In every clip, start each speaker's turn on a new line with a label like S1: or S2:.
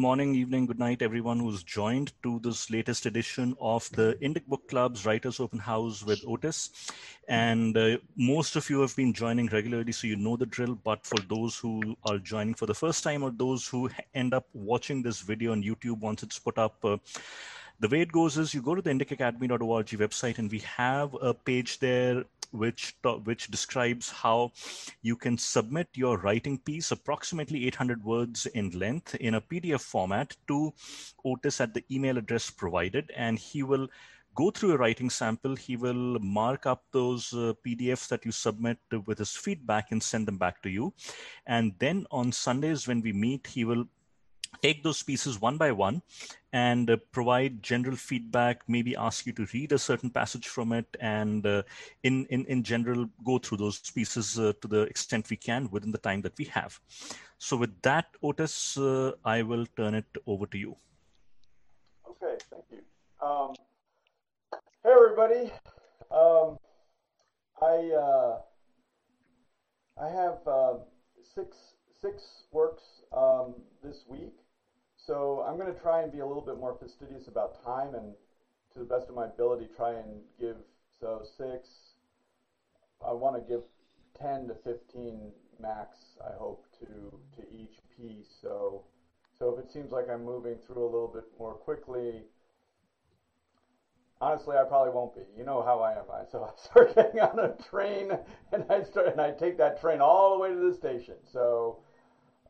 S1: morning, evening, good night, everyone who's joined to this latest edition of the Indic Book Club's Writers Open House with Otis. And uh, most of you have been joining regularly, so you know the drill. But for those who are joining for the first time or those who end up watching this video on YouTube once it's put up, uh, the way it goes is you go to the indicacademy.org website and we have a page there which which describes how you can submit your writing piece approximately 800 words in length in a pdf format to otis at the email address provided and he will go through a writing sample. He will mark up those uh, pdfs that you submit with his feedback and send them back to you. And then on sundays when we meet he will take those pieces one by one and uh, provide general feedback maybe ask you to read a certain passage from it and uh, in, in in general go through those pieces uh, to the extent we can within the time that we have. So with that otis uh, i will turn it over to you.
S2: Okay thank you. Um, hey everybody. Um, i uh, i have uh, six six works um, this week so I'm going to try and be a little bit more fastidious about time and to the best of my ability try and give, so six, I want to give 10 to 15 max, I hope, to, to each piece. So, so if it seems like I'm moving through a little bit more quickly, honestly, I probably won't be. You know how I am. I so I start getting on a train and I start and I take that train all the way to the station. So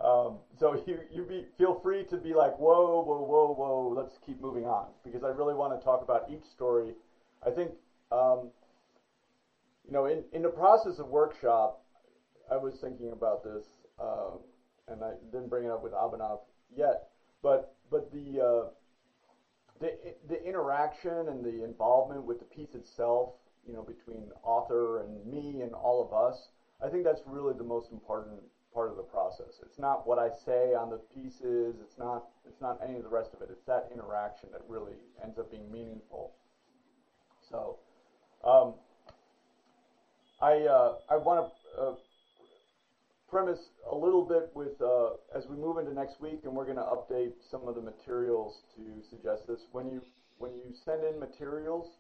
S2: um, so you, you be, feel free to be like, whoa, whoa, whoa, whoa, let's keep moving on because I really want to talk about each story. I think, um, you know, in, in the process of workshop, I was thinking about this, uh, and I didn't bring it up with Abhinav yet, but but the uh, the the interaction and the involvement with the piece itself, you know, between author and me and all of us, I think that's really the most important part of the process. It's not what I say on the pieces. It's not. It's not any of the rest of it. It's that interaction that really ends up being meaningful. So, um, I uh, I want to uh, premise a little bit with uh, as we move into next week, and we're going to update some of the materials to suggest this. When you when you send in materials,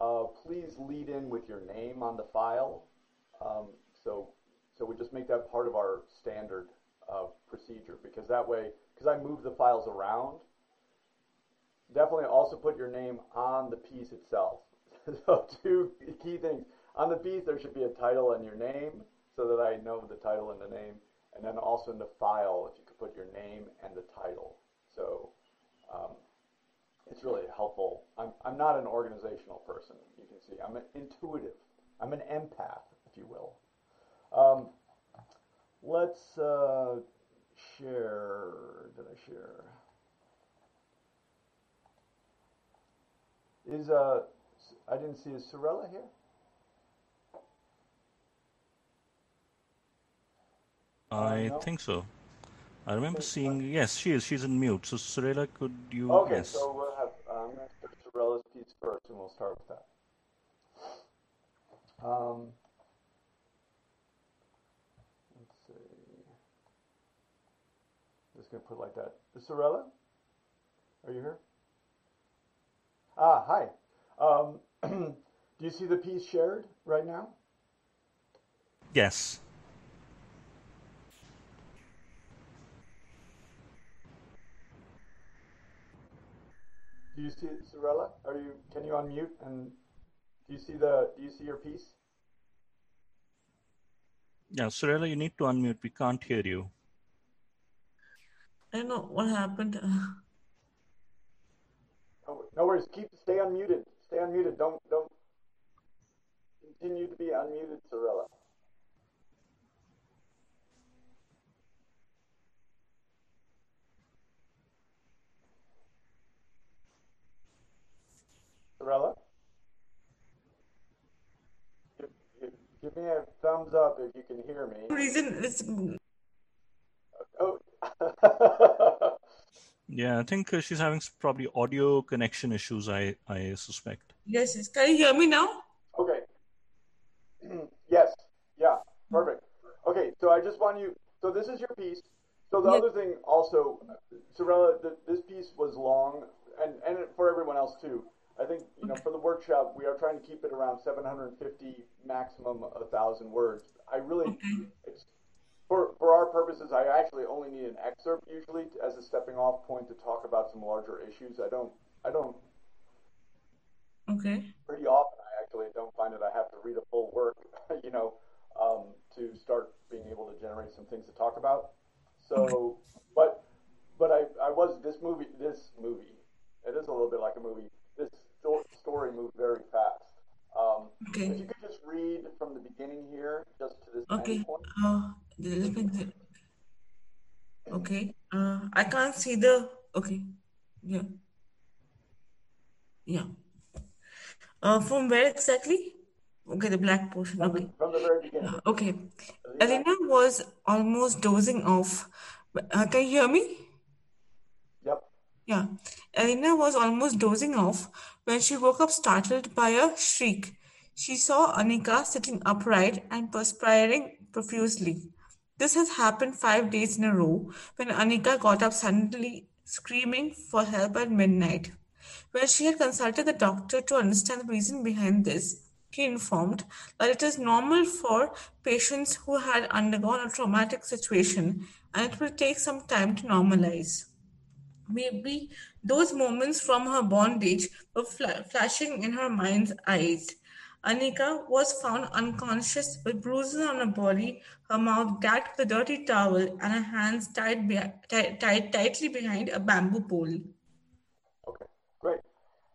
S2: uh, please lead in with your name on the file. Um, so so we just make that part of our standard uh, procedure because that way, because I move the files around, definitely also put your name on the piece itself. so two key things. On the piece, there should be a title and your name so that I know the title and the name. And then also in the file, if you could put your name and the title. So um, it's really helpful. I'm, I'm not an organizational person, you can see. I'm an intuitive. I'm an empath, if you will. Um, let's uh, share. Did I share? Is uh, I didn't see. Is Sorella here?
S1: I no? think so. I remember seeing. Yes, she is. She's in mute. So Sorella, could you?
S2: Okay,
S1: yes.
S2: so we'll have. I'm going to start Sorella's piece first, and we'll start with that. Um, just going to put it like that. Sorella, are you here? Ah, hi. Um, do you see the piece shared right now?
S1: Yes.
S2: Do you see it, Sorella? Are you? Can you unmute and do you see the? Do you see your piece?
S1: Yeah, Sorella, you need to unmute. We can't hear you.
S3: I don't know what happened.
S2: No, no worries. Keep stay unmuted. Stay unmuted. Don't don't continue to be unmuted, Sorella. Sorella? Give, give, give, me a thumbs up if you can hear me.
S3: Reason it's
S2: Oh,
S1: yeah, I think uh, she's having probably audio connection issues. I I suspect.
S3: Yes, yes. Can you hear me now?
S2: Okay. yes. Yeah. Perfect. Okay. So I just want you. So this is your piece. So the
S3: Yeah.
S2: other thing also, Sorella, th- this piece was long, and, and for everyone else too. I think, you know, for the workshop, we are trying to keep it around 750, maximum 1,000 words. I really,
S3: Okay.
S2: it's, for, for our purposes, I actually only need an excerpt usually as a stepping off point to talk about some larger issues. I don't, I don't,
S3: Okay.
S2: pretty often I actually don't find that I have to read a full work, you know, um, to start being able to generate some things to talk about. So, but, but I, I was, this movie, this movie, it is a little bit like a movie. This sto- story moved very fast. Um, if you could just read from the beginning here, just to this
S3: Okay.
S2: point.
S3: Uh, okay. Uh, I can't see the. Okay. Yeah. Yeah. Uh, from where exactly? Okay, the black portion.
S2: From the,
S3: Okay.
S2: from the very beginning.
S3: Okay. Elena was almost dozing off. Uh, can you hear me?
S2: Yep.
S3: Yeah. Elena was almost dozing off when she woke up startled by a shriek. She saw Anika sitting upright and perspiring profusely. This has happened five days in a row when Anika got up suddenly screaming for help at midnight. When she had consulted the doctor to understand the reason behind this, he informed that it is normal for patients who had undergone a traumatic situation and it will take some time to normalize. Maybe those moments from her bondage were fla- flashing in her mind's eyes. Anika was found unconscious with bruises on her body, her mouth gagged with a dirty towel, and her hands tied, be- tied, tied tightly behind a bamboo pole.
S2: Okay, great.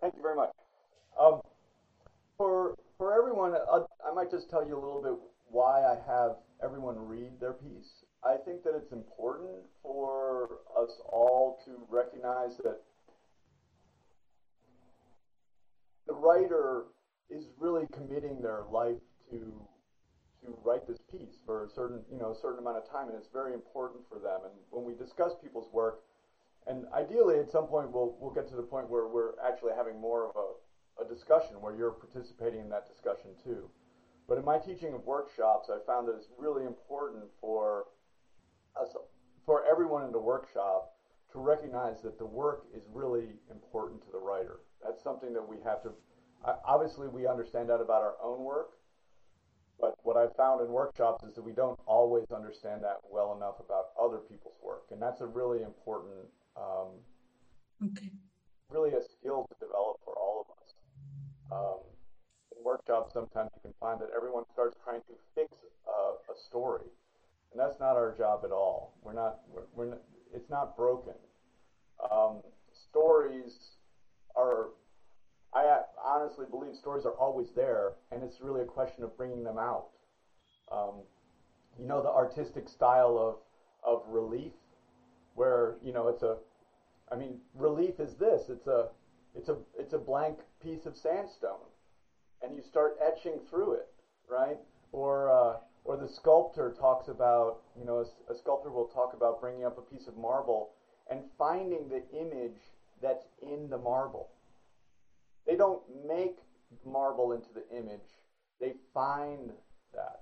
S2: Thank you very much. Um, for for everyone, uh, I might just tell you a little bit why I have everyone read their piece. I think that it's important for us all to recognize that the writer is really committing their life to to write this piece for a certain you know a certain amount of time, and it's very important for them. And when we discuss people's work, and ideally, at some point, we'll we'll get to the point where we're actually having more of a, a discussion where you're participating in that discussion too. But in my teaching of workshops, I found that it's really important for us, for everyone in the workshop, to recognize that the work is really important to the writer. That's something that we have to. Obviously, we understand that about our own work, but what I've found in workshops is that we don't always understand that well enough about other people's work, and that's a really important, um,
S3: Okay.
S2: really a skill to develop for all of us. Um, in workshops, sometimes you can find that everyone starts trying to fix a, a story, and that's not our job at all. We're not. We're, we're not, it's not broken. Um, stories are. I a- honestly believe stories are always there, and it's really a question of bringing them out. Um, you know the artistic style of of relief, where you know it's a. I mean, relief is this. It's a. It's a. It's a blank piece of sandstone, and you start etching through it, right? Or uh, or the sculptor talks about. You know, a sculptor will talk about bringing up a piece of marble and finding the image that's in the marble. They don't make marble into the image. They find that.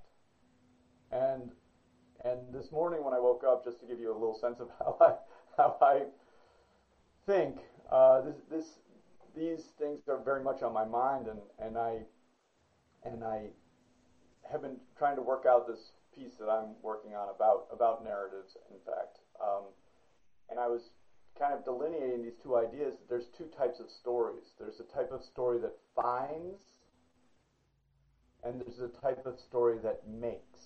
S2: And and this morning when I woke up, just to give you a little sense of how I how I think, uh, this this these things are very much on my mind, and and I and I have been trying to work out this piece that I'm working on about about narratives. In fact, um, and I was kind of delineating these two ideas. There's two types of stories. There's a type of story that finds, and there's a type of story that makes.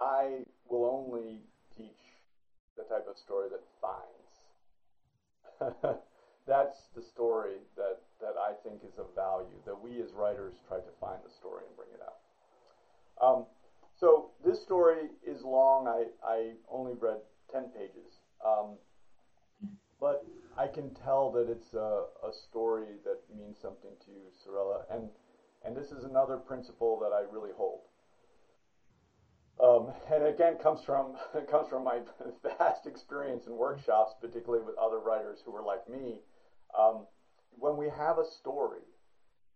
S2: I will only teach the type of story that finds. That's the story that, that I think is of value, that we as writers try to find the story and bring it out. Um, so this story is long. I, I only read 10 pages. Um, but I can tell that it's a, a story that means something to you, Sorella. And, and this is another principle that I really hold. Um, and again, comes from comes from my vast experience in workshops, particularly with other writers who are like me. Um, when we have a story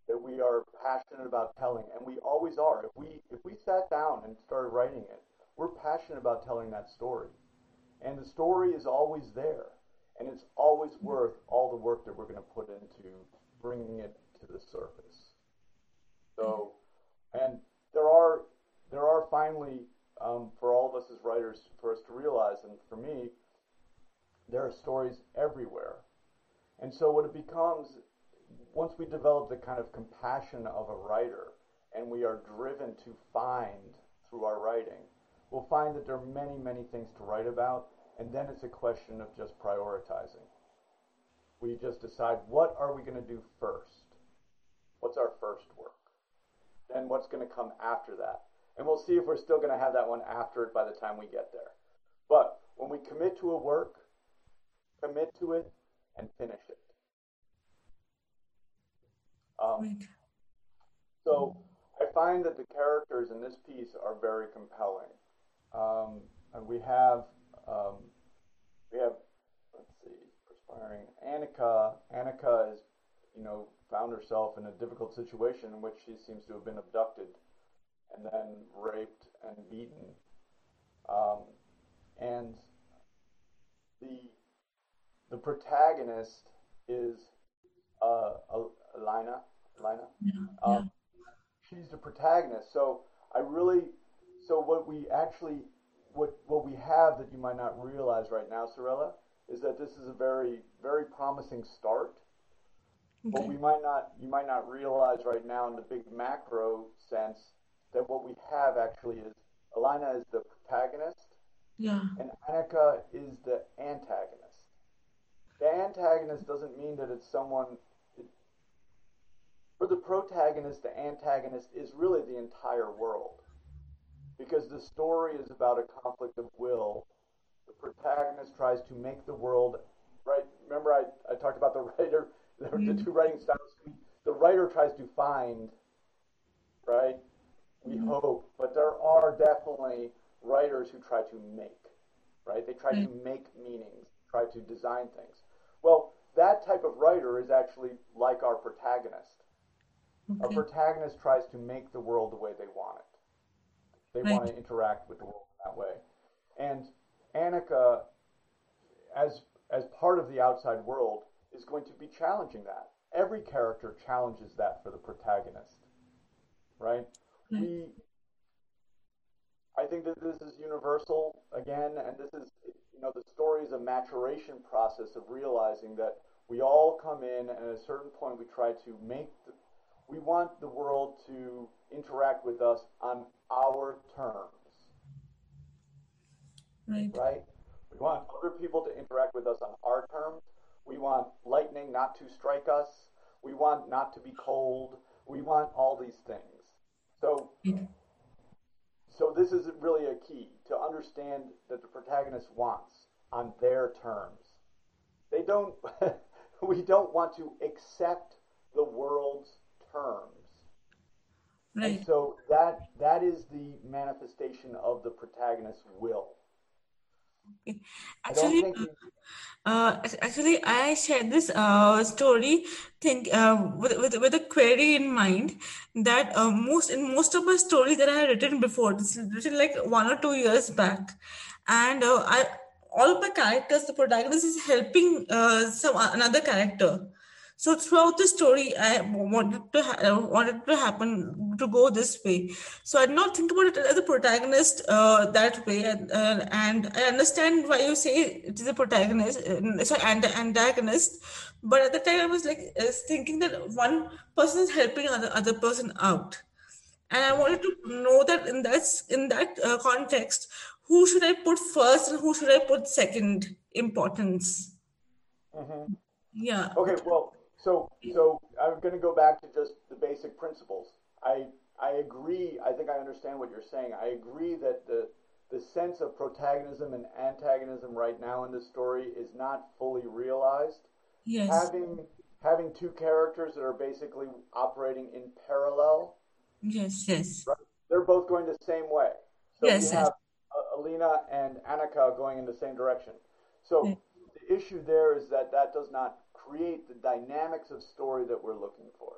S2: that we are passionate about telling, and we always are, if we if we sat down and started writing it, we're passionate about telling that story. And the story is always there. And it's always worth all the work that we're going to put into bringing it to the surface. So, and there are, there are finally, um, for all of us as writers, for us to realize, and for me, there are stories everywhere. And so what it becomes, once we develop the kind of compassion of a writer, and we are driven to find through our writing, we'll find that there are many, many things to write about, and then it's a question of just prioritizing. We just decide what are we going to do first? What's our first work? Then what's going to come after that? And we'll see if we're still going to have that one after it by the time we get there. But when we commit to a work, commit to it and finish it. Um, so I find that the characters in this piece are very compelling. Um, and we have um, we have let's see, perspiring Annika. Annika is you know found herself in a difficult situation in which she seems to have been abducted and then raped and beaten. Um, and the the protagonist is uh, Alina. Alina.
S3: Yeah,
S2: Um,
S3: yeah.
S2: she's the protagonist. So I really, so what we actually, what what we have that you might not realize right now, Sorella, is that this is a very very promising start. But we might not, you might not realize right now in the big macro sense that what we have actually is Alina is the protagonist
S3: Yeah.
S2: and Annika is the antagonist. The antagonist doesn't mean that it's someone. For the protagonist, the antagonist is really the entire world. Because the story is about a conflict of will. The protagonist tries to make the world right. Remember, I, I talked about the writer, the, the mm-hmm. two writing styles. The writer tries to find, right? We mm-hmm. hope, but there are definitely writers who try to make, right? They try to mm. make meanings, try to design things. Well, that type of writer is actually like our protagonist. Our
S3: Okay.
S2: protagonist tries to make the world the way they want it. They want to interact with the world that way. And Annika, as as part of the outside world, is going to be challenging that. Every character challenges that for the protagonist, right?
S3: Right.
S2: We, I think that this is universal again, and this is, you know, the story is a maturation process of realizing that we all come in, and at a certain point, we try to make, the, we want the world to interact with us on our terms,
S3: Right.
S2: right? We want other people to interact with us on our terms. We want lightning not to strike us. We want not to be cold. We want all these things. So
S3: mm-hmm.
S2: So this is really a key to understand that the protagonist wants on their terms. They don't. we don't want to accept the world's terms. And so that that is the manifestation of the protagonist's will.
S3: Okay. Actually,
S2: think we,
S3: uh, actually, I shared this uh, story think uh, with, with with a query in mind that uh, most in most of my stories that I had written before, this is written like one or two years back, and uh, I all of my characters, the protagonist is helping uh, some another character. So throughout the story, I wanted to ha- uh, wanted to happen to go this way. So I did not think about it as a protagonist uh, that way, and, uh, and I understand why you say it is a protagonist, uh, sorry, and antagonist. But at the time, I was like uh, thinking that one person is helping other other person out, and I wanted to know that in that in that uh, context, who should I put first and who should I put second importance?
S2: Mhm.
S3: Yeah.
S2: Okay, well, so so I'm going to go back to just the basic principles. I I agree. I think I understand what you're saying. I agree that the the sense of protagonism and antagonism right now in this story is not fully realized.
S3: Yes.
S2: Having having two characters that are basically operating in parallel,
S3: Yes. Yes.
S2: right? They're both going the same way. So
S3: Yes,
S2: we
S3: yes.
S2: have uh, Alina and Annika going in the same direction. So
S3: Right.
S2: the issue there is that that does not create the dynamics of story that we're looking for.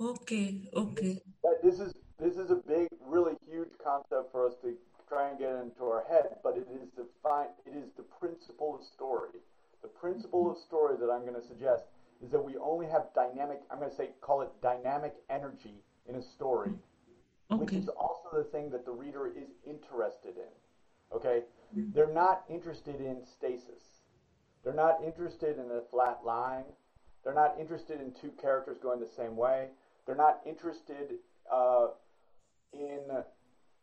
S3: Okay. Okay.
S2: This is this is a big, really huge concept for us to try and get into our head, but it is the fine, it is the principle of story. The principle of story that I'm going to suggest is that we only have dynamic. I'm going to say call it dynamic energy in a story, okay. which is also the thing that the reader is interested in. Okay, they're not interested in stasis. They're not interested in a flat line. They're not interested in two characters going the same way. They're not interested uh, in,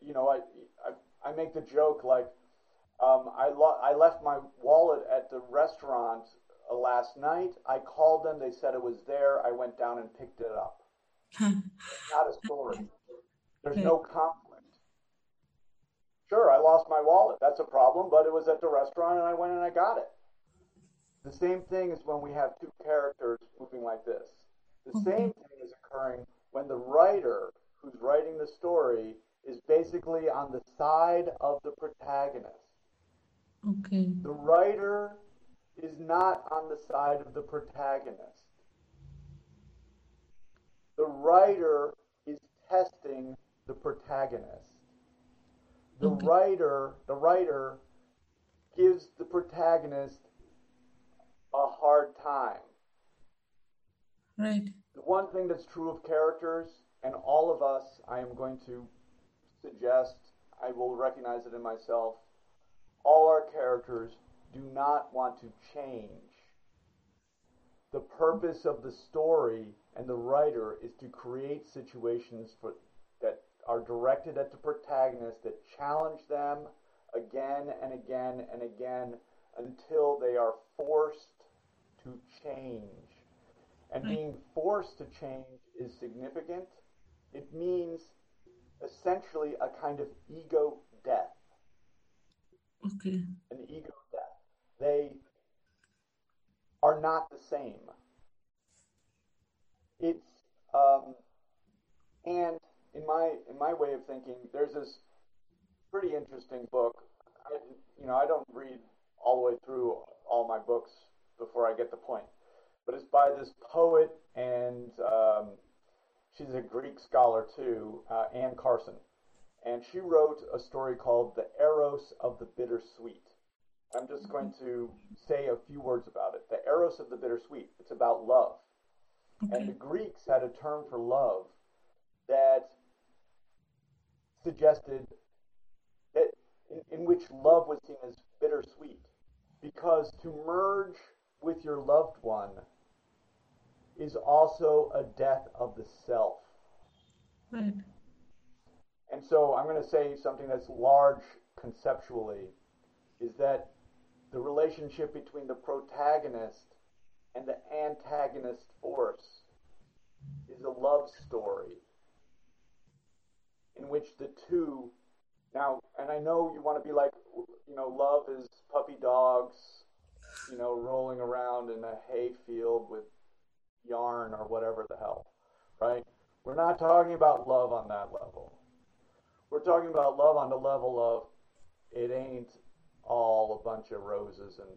S2: you know, I, I, I make the joke like, um, I, lo- I left my wallet at the restaurant uh, last night. I called them. They said it was there. I went down and picked it up. not a story. There's no conflict. Sure, I lost my wallet. That's a problem, but it was at the restaurant and I went and I got it. The same thing is when we have two characters moving like this. The okay. same thing is occurring when the writer who's writing the story is basically on the side of the protagonist.
S3: Okay.
S2: The writer is not on the side of the protagonist. The writer is testing the protagonist. The okay. writer, the writer gives the protagonist a hard time.
S3: Right.
S2: The one thing that's true of characters and all of us, I am going to suggest, I will recognize it in myself, all our characters do not want to change. The purpose of the story and the writer is to create situations for, that are directed at the protagonist that challenge them again and again and again until they are forced to change. And being forced to change is significant. It means essentially a kind of ego death.
S3: Okay.
S2: An ego death. They are not the same. It's um, and in my in my way of thinking, there's this pretty interesting book. I, you know, I don't read all the way through all my books before I get the point. But it's by this poet, and um, she's a Greek scholar too, uh, Anne Carson. And she wrote a story called The Eros of the Bittersweet. I'm just going to say a few words about it. The Eros of the Bittersweet. It's about love. Okay. And the Greeks had a term for love that suggested that in, in which love was seen as bittersweet. Because to merge with your loved one is also a death of the self.
S3: Right.
S2: And so I'm going to say something that's large conceptually is that the relationship between the protagonist and the antagonist force is a love story in which the two now and I know you want to be like you know love is puppy dogs you know, rolling around in a hay field with yarn or whatever the hell, right? We're not talking about love on that level. We're talking about love on the level of it ain't all a bunch of roses and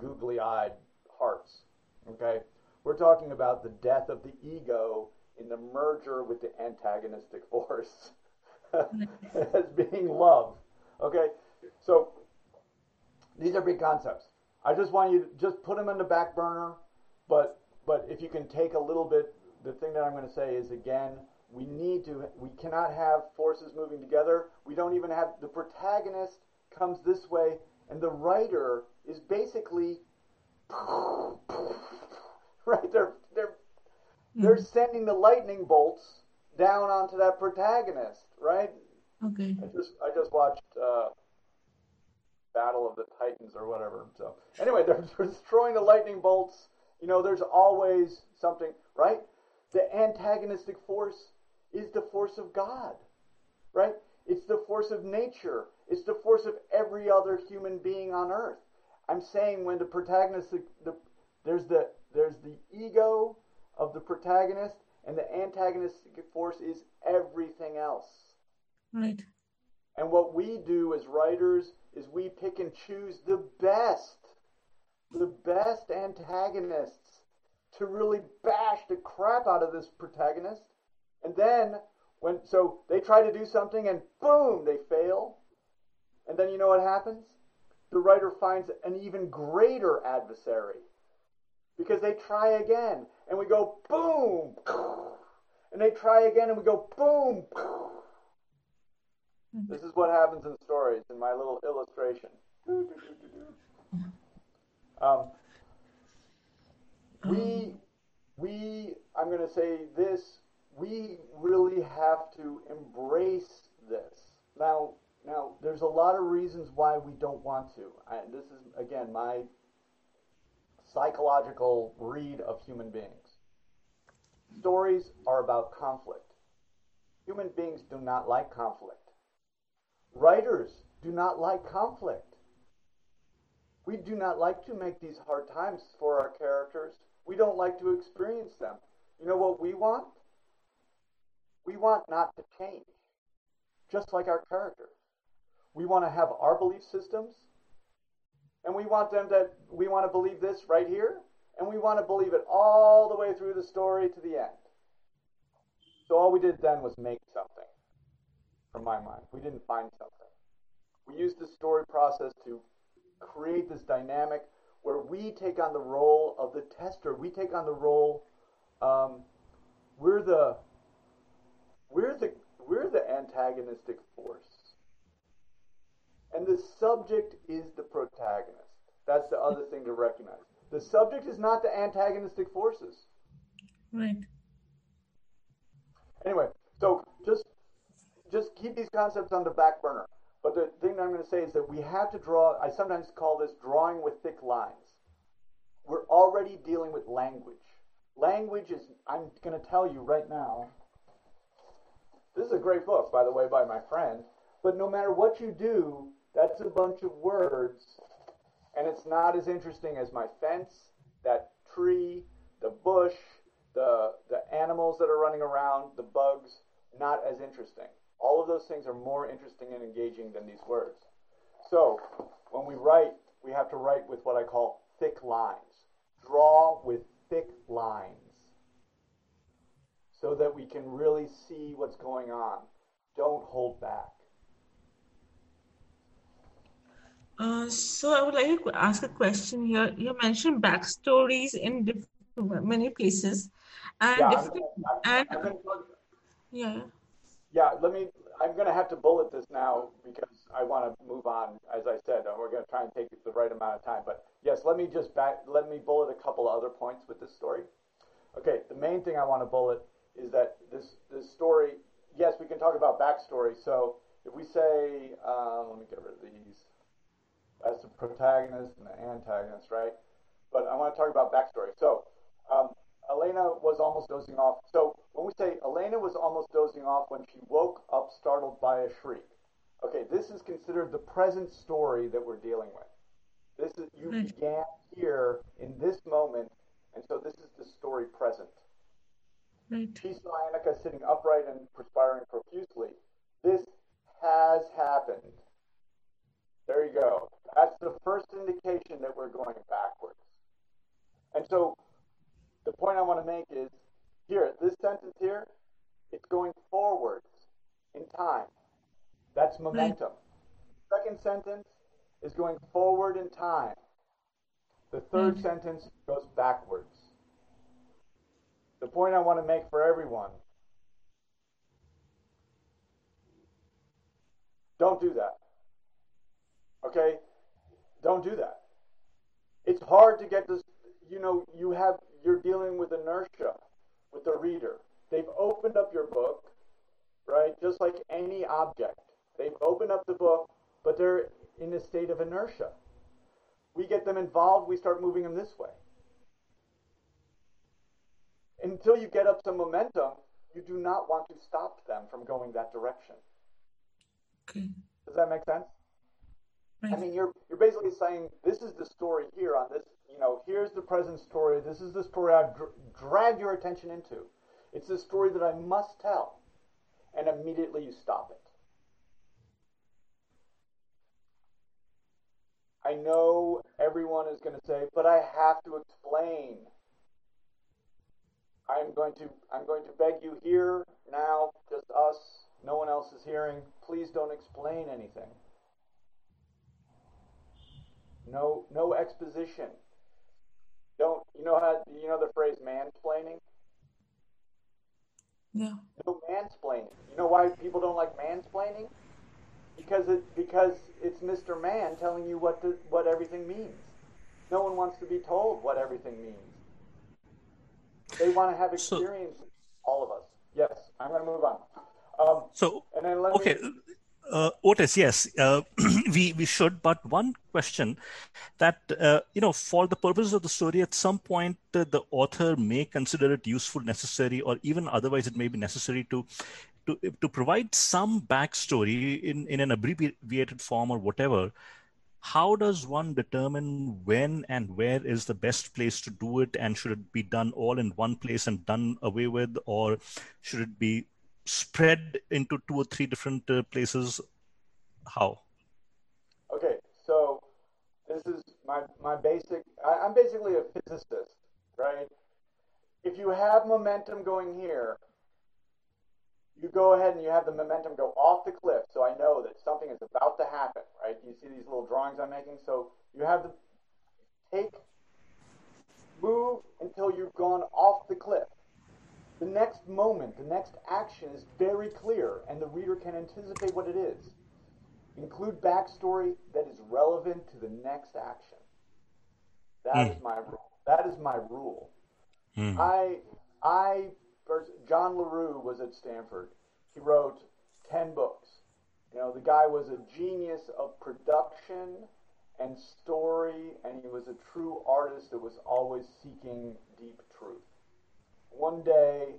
S2: googly eyed hearts, okay? We're talking about the death of the ego in the merger with the antagonistic force as being love, okay? So these are big concepts. I just want you to just put them in the back burner. But but if you can take a little bit, the thing that I'm going to say is again, we need to. We cannot have forces moving together. We don't even have the protagonist comes this way, and the writer is basically right. They're they're they're hmm. sending the lightning bolts down onto that protagonist, right?
S3: Okay.
S2: I just I just watched. Uh, Battle of the Titans or whatever. So anyway, they're destroying the lightning bolts. You know, there's always something, right? The antagonistic force is the force of God, right? It's the force of nature. It's the force of every other human being on earth. I'm saying when the protagonist, the, there's the there's the ego of the protagonist, and the antagonistic force is everything else.
S3: Right.
S2: And what we do as writers is we pick and choose the best, the best antagonists to really bash the crap out of this protagonist. And then When so they try to do something and boom, they fail. And then you know what happens? The writer finds an even greater adversary. Because they try again and we go boom. And they try again and we go boom. This is what happens in stories in my little illustration. Um, we, we, I'm going to say this, we really have to embrace this. Now, now, there's a lot of reasons why we don't want to. I, this is, again, my psychological read of human beings. Stories are about conflict. Human beings do not like conflict. Writers do not like conflict. We do not like to make these hard times for our characters. We don't like to experience them. You know what we want? We want not to change, just like our characters. We want to have our belief systems, and we want them to, we want to believe this right here, and we want to believe it all the way through the story to the end. So all we did then was make something, from my mind. We didn't find something. We used the story process to create this dynamic where we take on the role of the tester. We take on the role. Um, we're the we're the we're the antagonistic force, and the subject is the protagonist. That's the other thing to recognize. The subject is not the antagonistic forces.
S3: Right.
S2: Anyway, so just just keep these concepts on the back burner. But the thing that I'm going to say is that we have to draw, I sometimes call this drawing with thick lines. We're already dealing with language. Language is, I'm going to tell you right now, this is a great book, by the way, by my friend, but no matter what you do, that's a bunch of words, and it's not as interesting as my fence, that tree, the bush, the, the animals that are running around, the bugs, not as interesting. All of those things are more interesting and engaging than these words. So when we write, we have to write with what I call thick lines. Draw with thick lines so that we can really see what's going on. Don't hold back.
S3: Uh, so I would like to ask a question here. You mentioned backstories in many places, and
S2: yeah,
S3: different,
S2: I'm,
S3: I'm, and yeah.
S2: Yeah, let me. I'm going to have to bullet this now because I want to move on. As I said, we're going to try and take the right amount of time. But yes, let me just back. Let me bullet a couple other points with this story. Okay, the main thing I want to bullet is that this this story. Yes, we can talk about backstory. So if we say, um, let me get rid of these. That's the protagonist and the antagonist, right? But I want to talk about backstory. So um, Elena was almost dozing off. So when we say Elena was almost dozing off when she woke up startled by a shriek. Okay, this is considered the present story that we're dealing with. This is you
S3: Right.
S2: began here in this moment, and so this is the story present.
S3: Right.
S2: She saw Annika sitting upright and perspiring profusely. This has happened. There you go. That's the first indication that we're going backwards. And so the point I want to make is here, this sentence here, it's going forwards in time. That's hmm. momentum. Second sentence is going forward in time. The third
S3: Right.
S2: sentence goes backwards. The point I want to make for everyone don't do that. Okay? Don't do that. It's hard to get this, you know, you have, you're dealing with inertia with the reader. They've opened up your book, right? Just like any object. They've opened up the book, but they're in a state of inertia. We get them involved, we start moving them this way. Until you get up some momentum, you do not want to stop them from going that direction.
S3: Okay.
S2: Does that make sense? I mean, you're you're basically saying this is the story here on this. You know, here's the present story. This is the story I've dr- dragged your attention into. It's the story that I must tell, and immediately you stop it. I know everyone is going to say, but I have to explain. I'm going to I'm going to beg you here now, just us, no one else is hearing. Please don't explain anything. No no exposition. You know how you know the phrase mansplaining?
S3: No.
S2: No mansplaining. You know why people don't like mansplaining? Because it because it's Mr. Man telling you what to, what everything means. No one wants to be told what everything means. They want to have experience. So, all of us. Yes, I'm going to move on. Um,
S1: so okay. Me... Uh, Otis, yes, uh, we we should. But one question that uh, you know, for the purposes of the story, at some point uh, the author may consider it useful, necessary, or even otherwise it may be necessary to to to provide some backstory in in an abbreviated form or whatever how does one determine when and where is the best place to do it and should it be done all in one place and done away with or should it be spread into two or three different uh, places how
S2: okay so this is my my basic I, i'm basically a physicist right if you have momentum going here you go ahead and you have the momentum go off the cliff so I know that something is about to happen, right? You see these little drawings I'm making? So you have to take, move until you've gone off the cliff. The next moment, the next action is very clear and the reader can anticipate what it is. Include backstory that is relevant to the next action. That mm. is my rule. That is my rule. Mm. I I First, John L'Heureux was at Stanford. He wrote 10 books. You know, the guy was a genius of production and story, and he was a true artist that was always seeking deep truth. One day,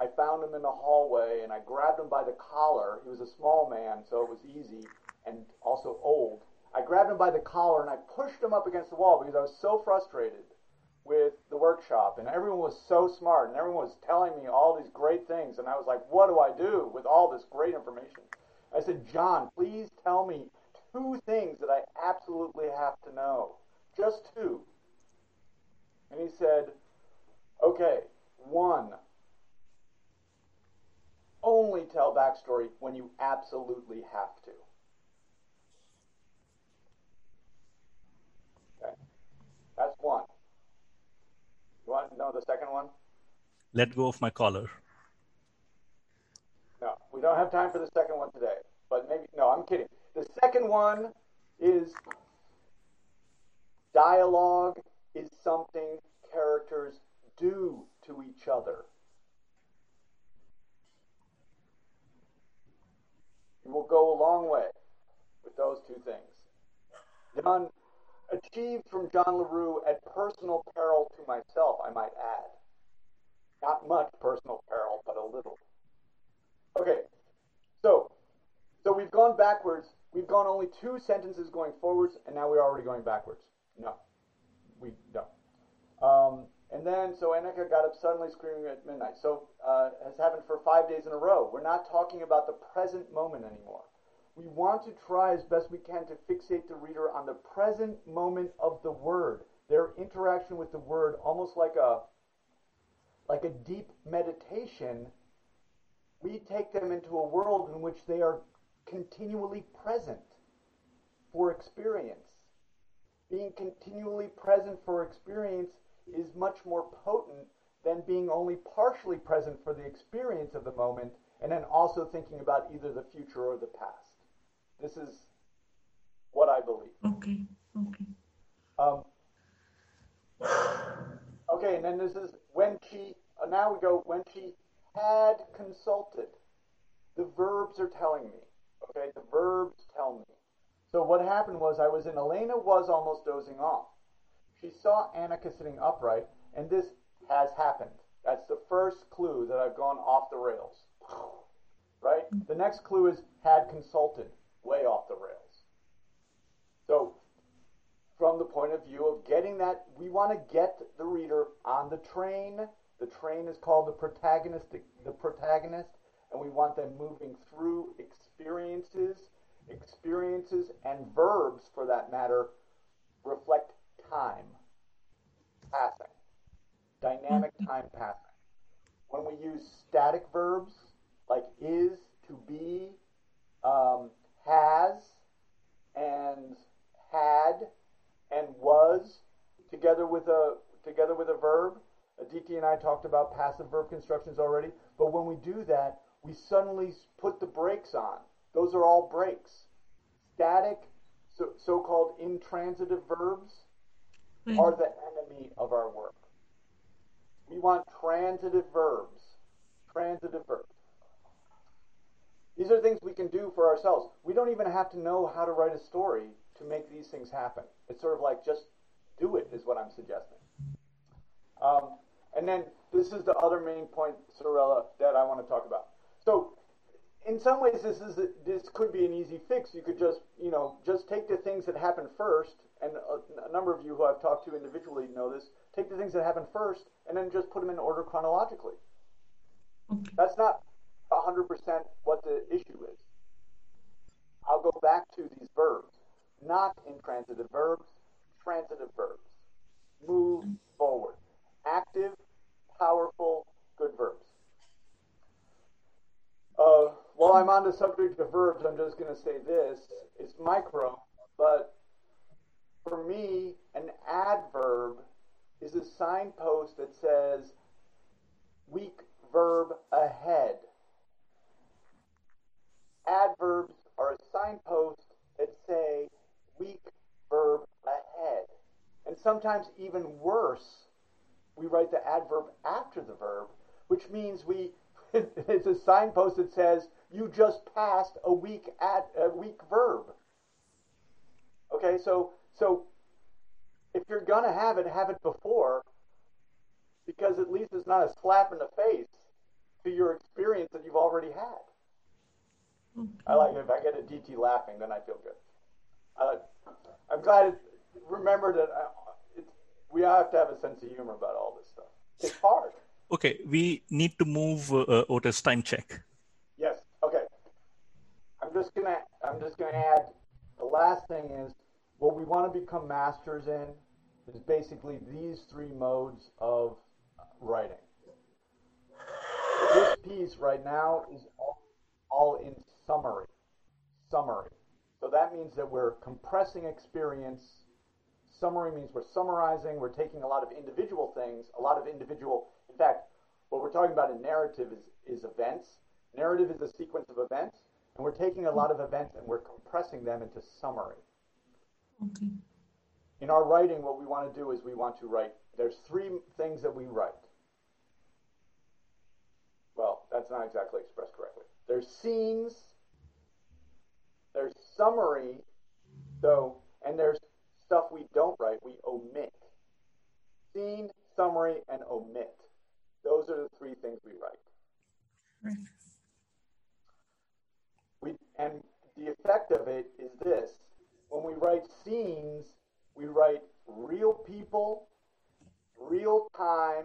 S2: I found him in the hallway and I grabbed him by the collar. He was a small man, so it was easy and also old. I grabbed him by the collar and I pushed him up against the wall because I was so frustrated with the workshop, and everyone was so smart, and everyone was telling me all these great things, and I was like, what do I do with all this great information? I said, John, please tell me two things that I absolutely have to know. Just two. And he said, okay, one, only tell backstory when you absolutely have to. Okay. That's one. You want to know the second one?
S1: Let go of my collar.
S2: No, we don't have time for the second one today. But maybe, no, I'm kidding. The second one is dialogue is something characters do to each other. It will go a long way with those two things. Done achieved from John L'Heureux at personal peril to myself, I might add. Not much personal peril, but a little. Okay, so so we've gone backwards. We've gone only two sentences going forwards, and now we're already going backwards. No, we don't. Um, and then, so Annika got up suddenly screaming at midnight. So, uh, has happened for five days in a row. We're not talking about the present moment anymore we want to try as best we can to fixate the reader on the present moment of the word, their interaction with the word, almost like a like a deep meditation. We take them into a world in which they are continually present for experience. Being continually present for experience is much more potent than being only partially present for the experience of the moment and then also thinking about either the future or the past. This is what I believe.
S3: Okay. Okay.
S2: Um, okay, and then this is when she. Uh, now we go when she had consulted. The verbs are telling me. Okay, the verbs tell me. So what happened was I was in Elena was almost dozing off. She saw Annika sitting upright, and this has happened. That's the first clue that I've gone off the rails. Right? The next clue is had consulted way off the rails. So, from the point of view of getting that, we want to get the reader on the train. The train is called the protagonist, the protagonist, and we want them moving through experiences. Experiences and verbs, for that matter, reflect time passing, dynamic time passing. when we use static verbs like is, to be, um, has, and had, and was, together with a together with a verb. Aditi and I talked about passive verb constructions already, but when we do that, we suddenly put the brakes on. Those are all brakes. Static, so, so-called intransitive verbs Are the enemy of our work. We want transitive verbs. Transitive verbs. These are things we can do for ourselves. We don't even have to know how to write a story to make these things happen. It's sort of like just do it, is what I'm suggesting. Um, and then this is the other main point, Sorella, that I want to talk about. So, in some ways, this is a, this could be an easy fix. You could just you know just take the things that happen first, and a, a number of you who I've talked to individually know this. Take the things that happen first, and then just put them in order chronologically.
S3: Okay.
S2: That's not 100% what the issue is. I'll go back to these verbs, not intransitive verbs, transitive verbs. Move forward. Active, powerful, good verbs. Uh, while I'm on the subject of verbs, I'm just going to say this. It's micro, but for me, an adverb is a signpost that says weak verb ahead. Adverbs are a signpost that say weak verb ahead. And sometimes even worse, we write the adverb after the verb, which means we it's a signpost that says you just passed a weak at a weak verb. Okay, so so if you're gonna have it, have it before, because at least it's not a slap in the face to your experience that you've already had. I like it. If I get Aditi laughing, then I feel good. Uh, I'm glad. It, remember that I, it's, we have to have a sense of humor about all this stuff. It's hard.
S1: Okay, we need to move uh, uh, Otis time check.
S2: Yes. Okay. I'm just gonna. I'm just gonna add. The last thing is what we want to become masters in is basically these three modes of writing. This piece right now is all, all in summary. Summary. So that means that we're compressing experience. Summary means we're summarizing. We're taking a lot of individual things, a lot of individual. In fact, what we're talking about in narrative is, is events. Narrative is a sequence of events, and we're taking a lot of events and we're compressing them into summary.
S3: Okay.
S2: In our writing, what we want to do is we want to write. There's three things that we write. Well, that's not exactly expressed correctly. There's scenes, there's summary, so, and there's stuff we don't write, we omit. Scene, summary, and omit. Those are the three things we write.
S3: Right.
S2: We, and the effect of it is this. When we write scenes, we write real people, real time,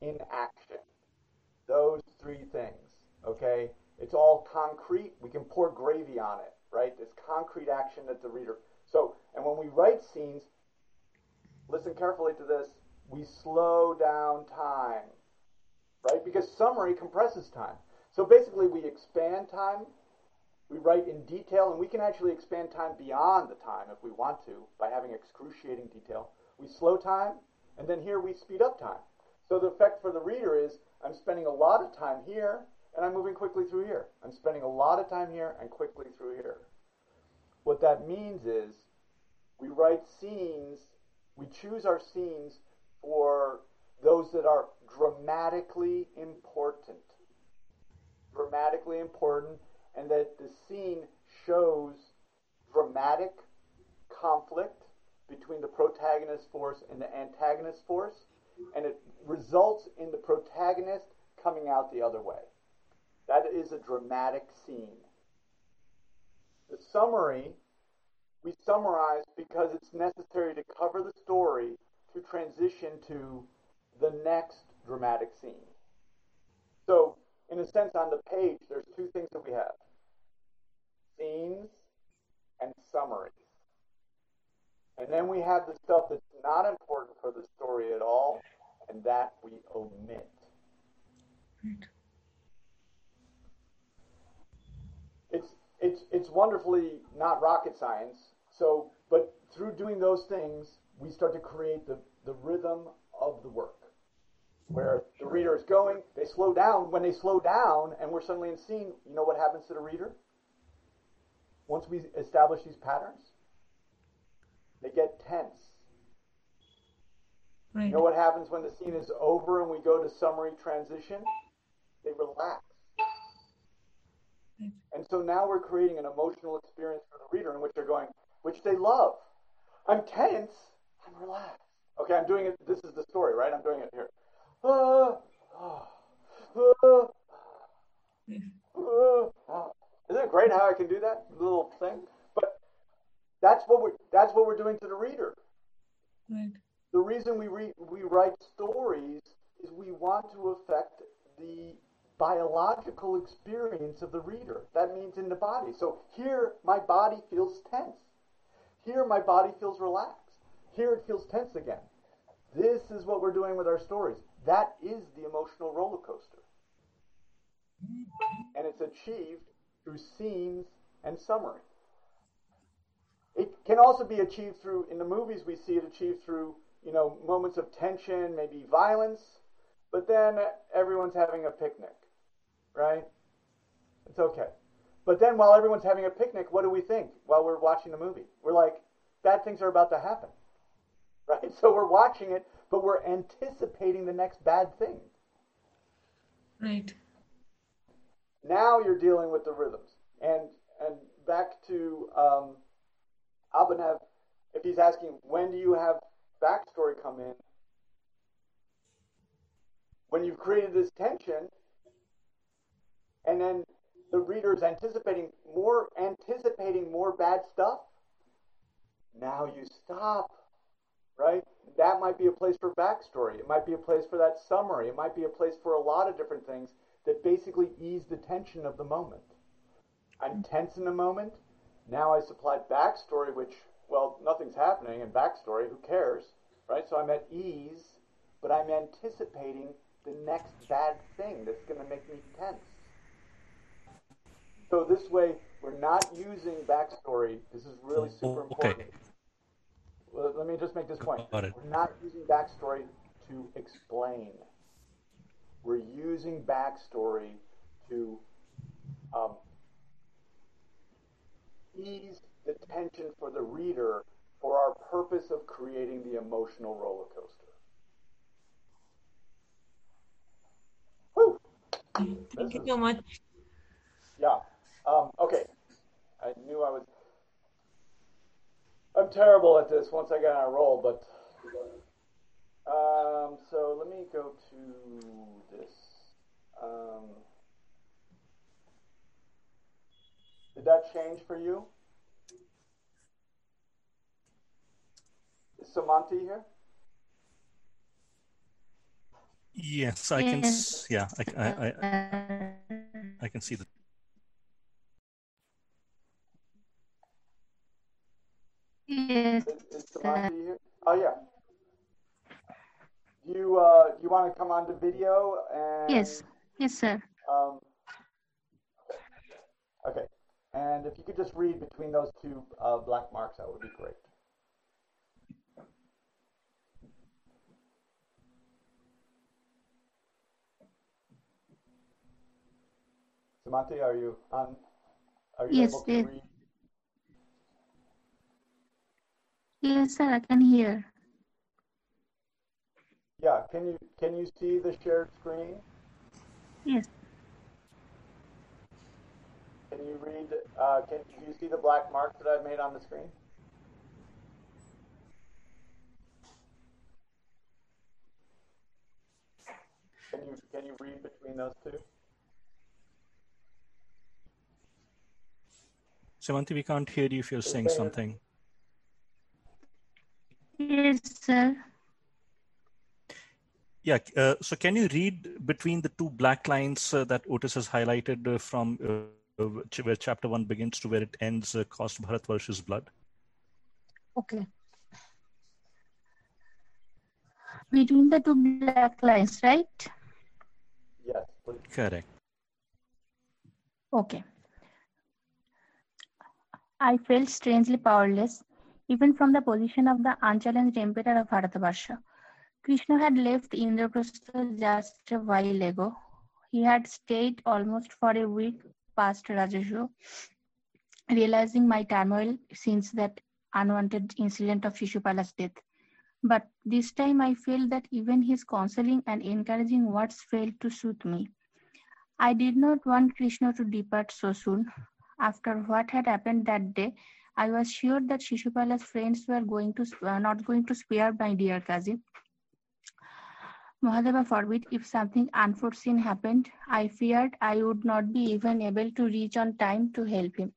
S2: in action. Those three things, okay? It's all concrete. We can pour gravy on it, right? It's concrete action that the reader. So, and when we write scenes, listen carefully to this, we slow down time, right? Because summary compresses time. So basically, we expand time, we write in detail, and we can actually expand time beyond the time if we want to by having excruciating detail. We slow time, and then here we speed up time. So the effect for the reader is I'm spending a lot of time here, and I'm moving quickly through here. I'm spending a lot of time here and quickly through here. What that means is we write scenes, we choose our scenes for those that are dramatically important. Dramatically important, and that the scene shows dramatic conflict between the protagonist force and the antagonist force, and it results in the protagonist coming out the other way. That is a dramatic scene. The summary, we summarize because it's necessary to cover the story to transition to the next dramatic scene. So, in a sense, on the page, there's two things that we have scenes and summaries. And then we have the stuff that's not important for the story at all, and that we omit. It's it's it's wonderfully not rocket science. So, but through doing those things, we start to create the, the rhythm of the work. Where the reader is going, they slow down. When they slow down and we're suddenly in scene, you know what happens to the reader? Once we establish these patterns, they get tense.
S3: Right.
S2: You know what happens when the scene is over and we go to summary transition? They relax.
S3: Right.
S2: And so now we're creating an emotional experience for the reader in which they're going, which they love. I'm tense, I'm relaxed. Okay, I'm doing it. This is the story, right? I'm doing it here. Isn't it great how I can do that little thing? But that's what we're that's what we're doing to the reader.
S3: Right.
S2: The reason we re, we write stories is we want to affect the biological experience of the reader. That means in the body. So here my body feels tense. Here my body feels relaxed. Here it feels tense again. This is what we're doing with our stories. That is the emotional roller coaster. And it's achieved through scenes and summary. It can also be achieved through, in the movies, we see it achieved through, you know, moments of tension, maybe violence, but then everyone's having a picnic, right? It's okay. But then while everyone's having a picnic, what do we think while we're watching the movie? We're like, bad things are about to happen, right? So we're watching it, but we're anticipating the next bad thing.
S3: Right.
S2: Now you're dealing with the rhythms. And and back to um, Abhinav, if he's asking, when do you have backstory come in? When you've created this tension, and then the reader is anticipating more, anticipating more bad stuff. Now you stop, right? That might be a place for backstory. It might be a place for that summary. It might be a place for a lot of different things that basically ease the tension of the moment. I'm tense in the moment. Now I supplied backstory, which, well, nothing's happening, and backstory, who cares, right? So I'm at ease, but I'm anticipating the next bad thing that's going to make me tense. So this way, we're not using backstory. This is really super important. Well, let me just make this point.
S1: Got it.
S2: We're not using backstory to explain. We're using backstory to um, ease the tension for the reader for our purpose of creating the emotional roller coaster. Whew.
S3: Thank you so much.
S2: Yeah. Um, okay. I knew I was. I'm terrible at this once I get on a roll, but. Um, so let me go to this. Um, did that change for you? Is Samanti here?
S1: Yes, I can. s- Yeah, I, I, I, I can see the.
S4: Yes,
S2: Oh yeah. You uh, you want to come on to video and?
S4: yes, yes, sir.
S2: Um, okay, and if you could just read between those two uh, black marks, that would be great. Samantha, are you on? Are you
S4: Yes,
S2: able to read?
S4: Yes, sir, I can hear.
S2: Yeah, can you can you see the shared screen?
S4: Yes,
S2: Can you read? Uh, can, can you see the black marks that I've made on the screen? Can you can you read between those two?
S1: Semanti, we can't hear you if you're saying
S2: Okay.
S1: something.
S4: Yes, sir.
S1: Yeah, uh, so can you read between the two black lines uh, that Otis has highlighted uh, from uh, which- where chapter one begins to where it ends, uh, Cost Bharat versus Blood?
S4: Okay. Between the two black lines, right?
S2: Yes.
S1: Correct.
S4: Okay. I felt strangely powerless, even from the position of the unchallenged emperor of Bharatavarsha. Krishna had left Indraprastha just a while ago. He had stayed almost for a week past Rajasuya, realizing my turmoil since that unwanted incident of Shishupala's death. But this time I felt that even his consoling and encouraging words failed to soothe me. I did not want Krishna to depart so soon. After what had happened that day, I was sure that Shishupala's friends were going to uh, not going to spare my dear cousin. Mahadeva forbid if something unforeseen happened, I feared I would not be even able to reach on time to help him.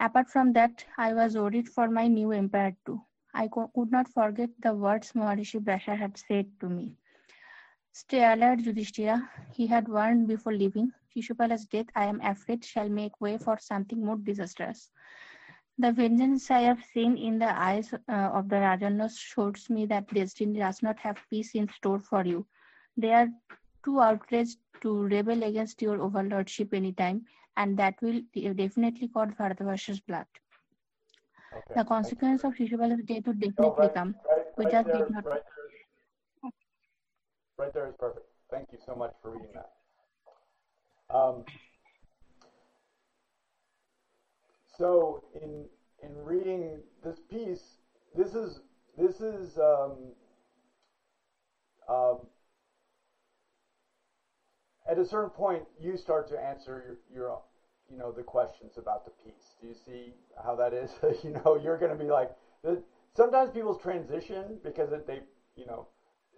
S4: Apart from that, I was worried for my new empire too. I co- could not forget the words Maharishi Vyasa had said to me. Stay alert, Yudhishthira. He had warned before leaving. Shishupala's death, I am afraid, shall make way for something more disastrous. The vengeance I have seen in the eyes uh, of the Rajanyas shows me that destiny does not have peace in store for you. They are too outraged to rebel against your overlordship anytime, and that will de- definitely cause Bharatavarsha's blood.
S2: Okay.
S4: The consequence of Shishupala's death would
S2: No,
S4: definitely
S2: right,
S4: come.
S2: right,
S4: We
S2: right
S4: did not.
S2: right there, right there is perfect. Thank you so much for reading that. Um, so in in reading this piece, this is this is um, um, at a certain point you start to answer your, your you know the questions about the piece. Do you see how that is? you know, you're going to be like sometimes people's transition because they you know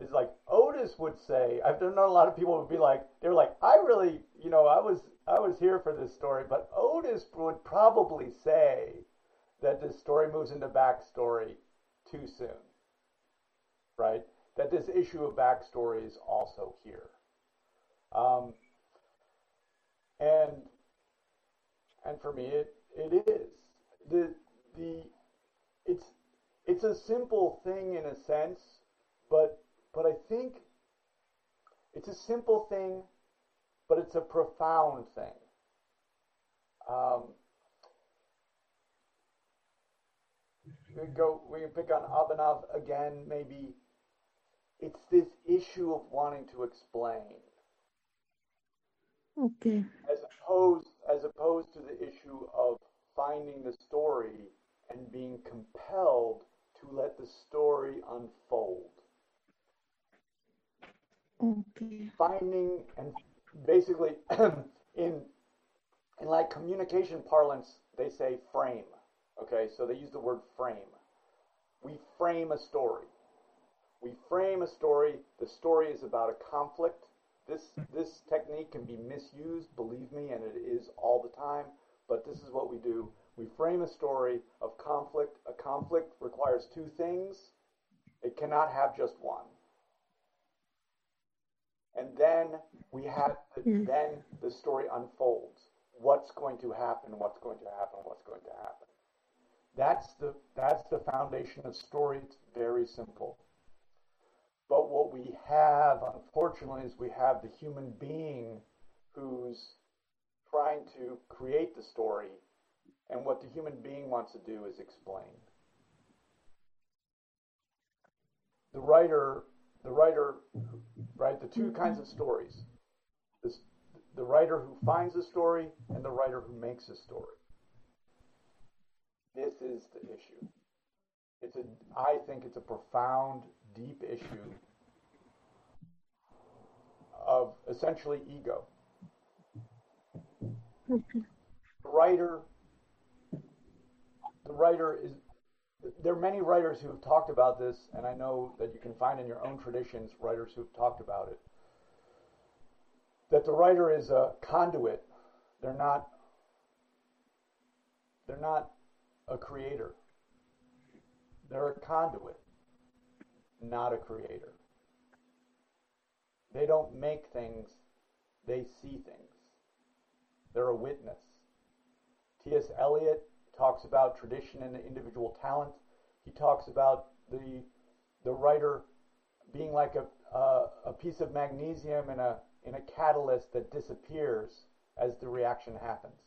S2: is like Otis would say. I've known a lot of people would be like they're like I really you know I was I was here for this story, but Otis would probably say that this story moves into backstory too soon, right? That this issue of backstory is also here. Um, and and for me it it is the the it's it's a simple thing in a sense but but i think it's a simple thing but it's a profound thing. Um, we go we can pick on abhinav again maybe. It's this issue of wanting to explain.
S4: Okay.
S2: as opposed as opposed to the issue of finding the story and being compelled to let the story unfold
S4: Okay.
S2: finding and basically in in like communication parlance they say frame okay? So they use the word frame. We frame a story. We frame a story. The story is about a conflict. This this technique can be misused believe me and it is all the time but this is what we do. We frame a story of conflict. A conflict requires two things. It cannot have just one and then we have then the story unfolds. What's going to happen? What's going to happen? What's going to happen? That's the that's the foundation of story. It's very simple. But what we have unfortunately is we have the human being who's trying to create the story. And what the human being wants to do is explain. The writer the writer right the two kinds of stories. This, the writer who finds a story and the writer who makes a story. This is the issue. It's a i think it's a profound deep issue of essentially ego. The writer the writer is there are many writers who have talked about this and i know that you can find in your own traditions writers who have talked about it that the writer is a conduit. They're not they're not a creator. They're a conduit not a creator. They don't make things they see things. They're a witness. T.S. Eliot talks about tradition and individual talent. He talks about the the writer being like a, a, a piece of magnesium in a, in a catalyst that disappears as the reaction happens.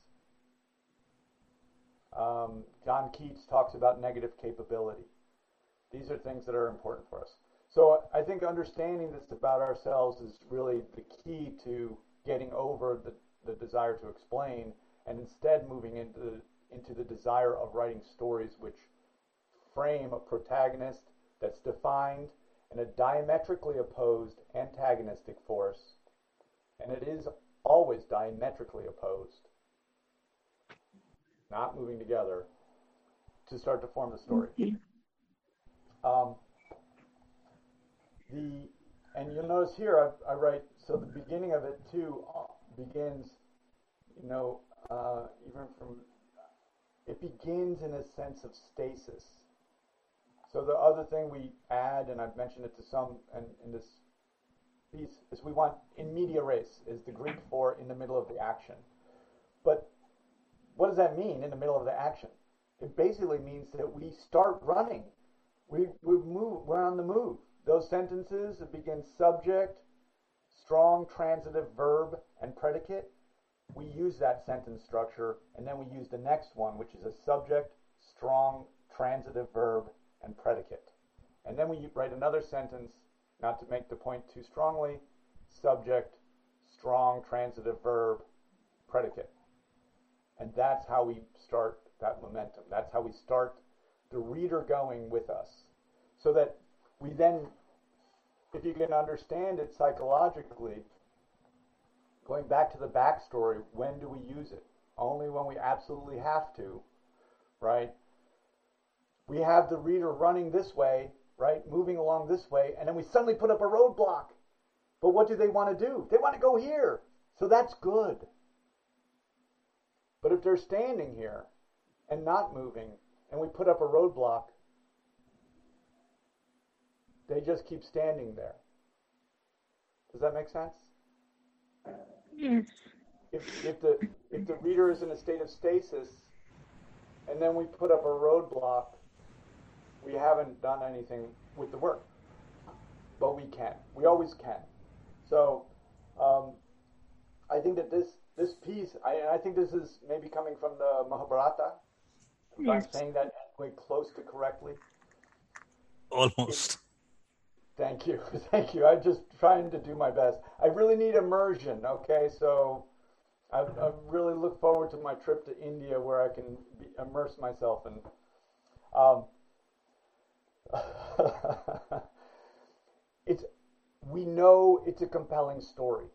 S2: Um, John Keats talks about negative capability. These are things that are important for us. So I think understanding this about ourselves is really the key to getting over the, the desire to explain and instead moving into the, into the desire of writing stories which frame a protagonist that's defined in a diametrically opposed antagonistic force, and it is always diametrically opposed, not moving together, to start to form the story. Um, the and you'll notice here I, I, write so the beginning of it too uh, begins, you know, uh, even from it begins in a sense of stasis. So the other thing we add, and I've mentioned it to some in, in this piece, is we want in media res is the Greek for in the middle of the action. But what does that mean in the middle of the action? It basically means that we start running. We, we move, we're on the move. Those sentences begin subject, strong transitive verb, and predicate. We use that sentence structure, and then we use the next one, which is a subject, strong transitive verb, and predicate. And then we write another sentence, not to make the point too strongly, subject, strong transitive verb, predicate. And that's how we start that momentum. That's how we start the reader going with us. So that we then, if you can understand it psychologically, going back to the backstory, when do we use it? Only when we absolutely have to, right? We have the reader running this way, right? Moving along this way, and then we suddenly put up a roadblock. But what do they want to do? They want to go here. So that's good. But if they're standing here and not moving, and we put up a roadblock, they just keep standing there. Does that make sense?
S4: Yes.
S2: If, if the if the reader is in a state of stasis, and then we put up a roadblock, we haven't done anything with the work, but we can. We always can. So, um, I think that this this piece, I, I think this is maybe coming from the Mahabharata. If
S4: Yes.
S2: I'm saying that quite close to correctly.
S1: Almost.
S2: Thank you, thank you. I'm just trying to do my best. I really need immersion. Okay, so I, I really look forward to my trip to India where I can be, immerse myself in. Um, it's we know it's a compelling story.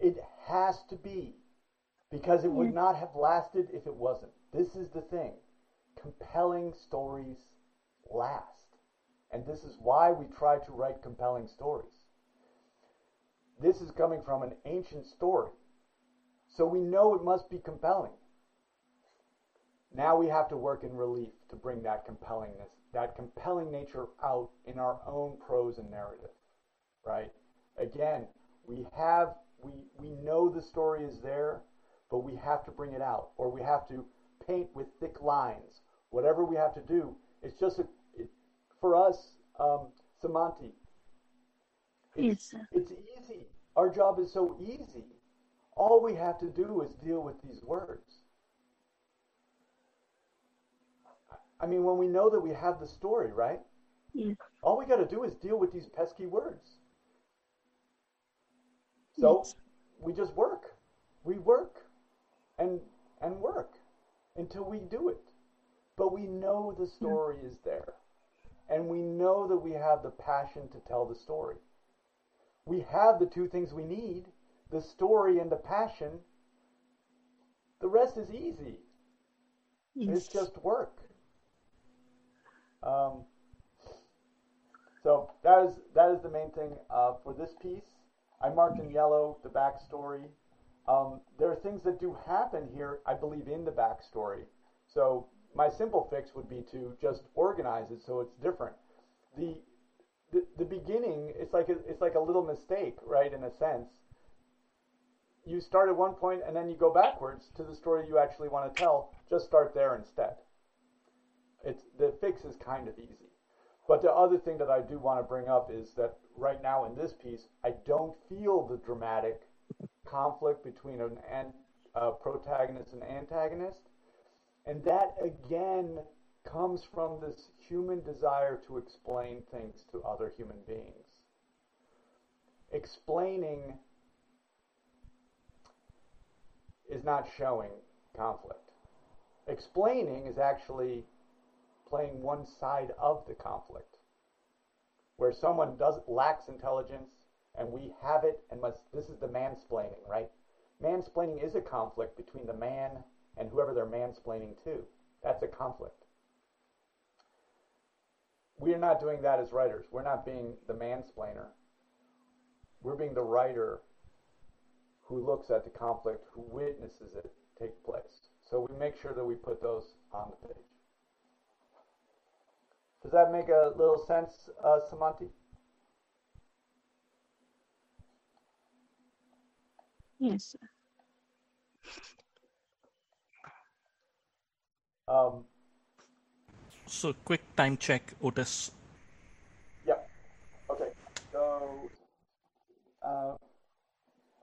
S2: It has to be because it would not have lasted if it wasn't. This is the thing. Compelling stories last. And this is why we try to write compelling stories. This is coming from an ancient story. So we know it must be compelling. Now we have to work in relief to bring that compellingness, that compelling nature out in our own prose and narrative. Right? Again, we have we we know the story is there, but we have to bring it out or we have to paint with thick lines. Whatever we have to do, it's just a, for us, um, Samanti. It's, it's easy. Our job is so easy. All we have to do is deal with these words. I mean, when we know that we have the story, right?
S4: Yes.
S2: All we got to do is deal with these pesky words. So
S4: Yes.
S2: we just work. We work and and work until we do it. But we know the story is there. And we know that we have the passion to tell the story. We have the two things we need, the story and the passion. The rest is easy. It's just work. Um, so that is that is the main thing uh, for this piece. I marked in yellow the backstory. Um, there are things that do happen here, I believe, in the backstory. So my simple fix would be to just organize it so it's different. The the, the beginning, it's like a, it's like a little mistake, right? In a sense, you start at one point and then you go backwards to the story you actually want to tell. Just start there instead. It's the fix is kind of easy, but the other thing that I do want to bring up is that right now in this piece, I don't feel the dramatic conflict between an, an uh, protagonist and antagonist. And that again comes from this human desire to explain things to other human beings. Explaining is not showing conflict. Explaining is actually playing one side of the conflict. Where someone does lacks intelligence and we have it and must this is the mansplaining, right? Mansplaining is a conflict between the man and whoever they're mansplaining to. That's a conflict. We are not doing that as writers. We're not being the mansplainer. We're being the writer who looks at the conflict, who witnesses it take place. So we make sure that we put those on the page. Does that make a little sense, uh, Samanti?
S4: Yes.
S2: Um,
S1: so quick time check, Otis.
S2: Yeah. Okay. So, uh,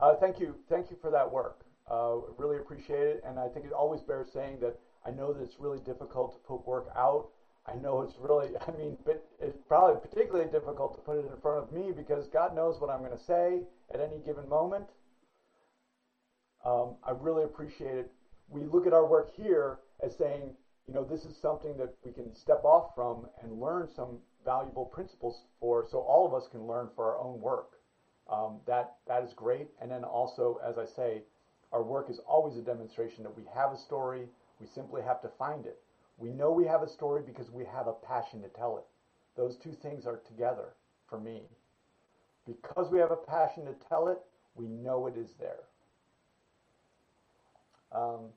S2: uh, thank you, thank you for that work. Uh, really appreciate it, and I think it always bears saying that I know that it's really difficult to put work out. I know it's really, I mean, but it's probably particularly difficult to put it in front of me because God knows what I'm going to say at any given moment. Um, I really appreciate it. We look at our work here as saying, you know, this is something that we can step off from and learn some valuable principles for, so all of us can learn for our own work. Um, that that is great. And then also, as I say, our work is always a demonstration that we have a story. We simply have to find it. We know we have a story because we have a passion to tell it. Those two things are together for me. Because we have a passion to tell it, we know it is there. Um,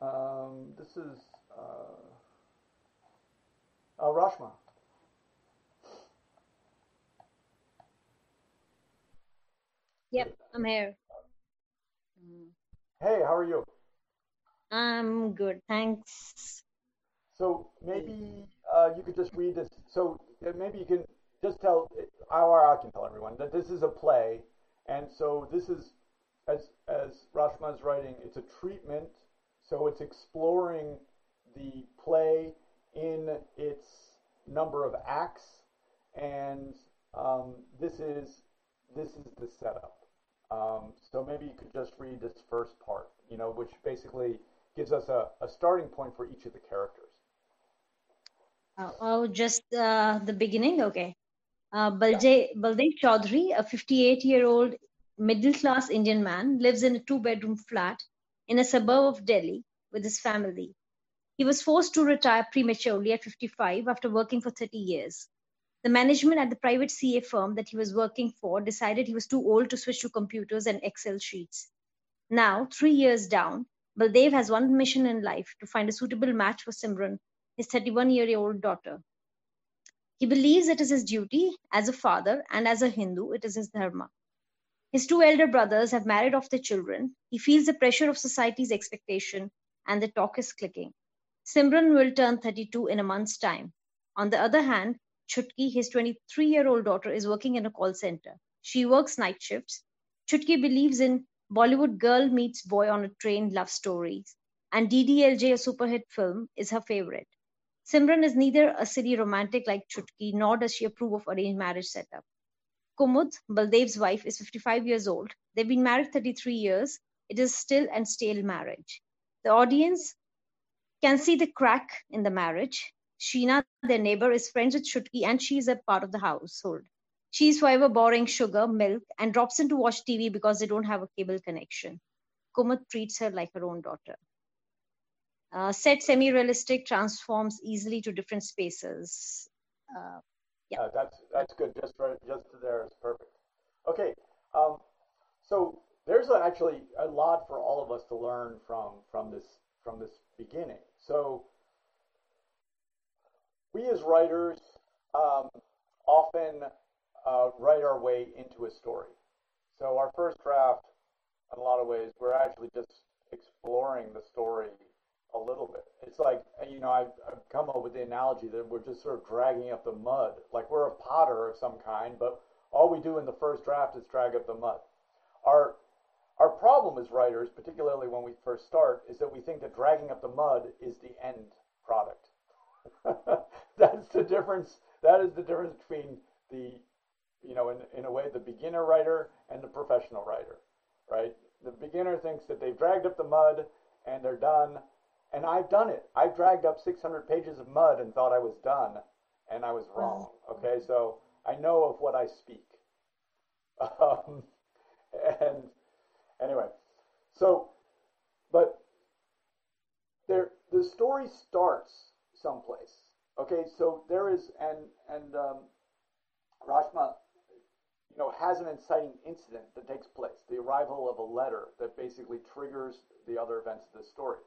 S2: um, this is uh, uh, Rashma.
S5: Yep, I'm here.
S2: Hey, how are you?
S5: I'm good, thanks.
S2: So maybe uh, you could just read this. So uh, maybe you can just tell, or I can tell everyone that this is a play, and so this is, as as Rashma is writing, it's a treatment. So it's exploring the play in its number of acts, and um, this is this is the setup. Um, so maybe you could just read this first part, you know, which basically gives us a, a starting point for each of the characters.
S5: Uh, oh, just uh, the beginning? Okay. Uh, Baldev, Baldev Chaudhary, a 58 year old middle class Indian man, lives in a two bedroom flat in a suburb of Delhi with his family. He was forced to retire prematurely at 55 after working for 30 years. The management at the private CA firm that he was working for decided he was too old to switch to computers and Excel sheets. Now, three years down, Baldev has one mission in life to find a suitable match for Simran, his 31 year old daughter. He believes it is his duty as a father and as a Hindu, it is his dharma. His two elder brothers have married off their children. He feels the pressure of society's expectation, and the talk is clicking. Simran will turn 32 in a month's time. On the other hand, Chutki, his 23 year old daughter, is working in a call center. She works night shifts. Chutki believes in Bollywood girl meets boy on a train love stories, and DDLJ, a superhit film, is her favorite. Simran is neither a silly romantic like Chutki, nor does she approve of arranged marriage setup. Kumud, Baldev's wife, is 55 years old. They've been married 33 years. It is still and stale marriage. The audience can see the crack in the marriage. Sheena, their neighbor, is friends with Chutki and she is a part of the household. She is forever borrowing sugar, milk, and drops in to watch TV because they don't have a cable connection. Kumud treats her like her own daughter. Uh, set semi-realistic transforms easily to different spaces. Uh, yeah,
S2: uh, that's that's good. Just right, just there is perfect. Okay, um, so there's actually a lot for all of us to learn from from this from this beginning. So we as writers um, often uh, write our way into a story. So our first draft, in a lot of ways, we're actually just exploring the story a little bit. It's like, you know, I've, I've come up with the analogy that we're just sort of dragging up the mud, like we're a potter of some kind, but all we do in the first draft is drag up the mud. Our our problem as writers, particularly when we first start, is that we think that dragging up the mud is the end product. That's the difference. That is the difference between the, you know, in, in a way, the beginner writer and the professional writer, right? The beginner thinks that they've dragged up the mud and they're done. And I've done it. I've dragged up 600 pages of mud and thought I was done, and I was wrong. Okay, so I know of what I speak. Um, and anyway, so, but there, the story starts someplace. Okay, so there is, and and um, Rashma, you know, has an inciting incident that takes place, the arrival of a letter that basically triggers the other events of the story.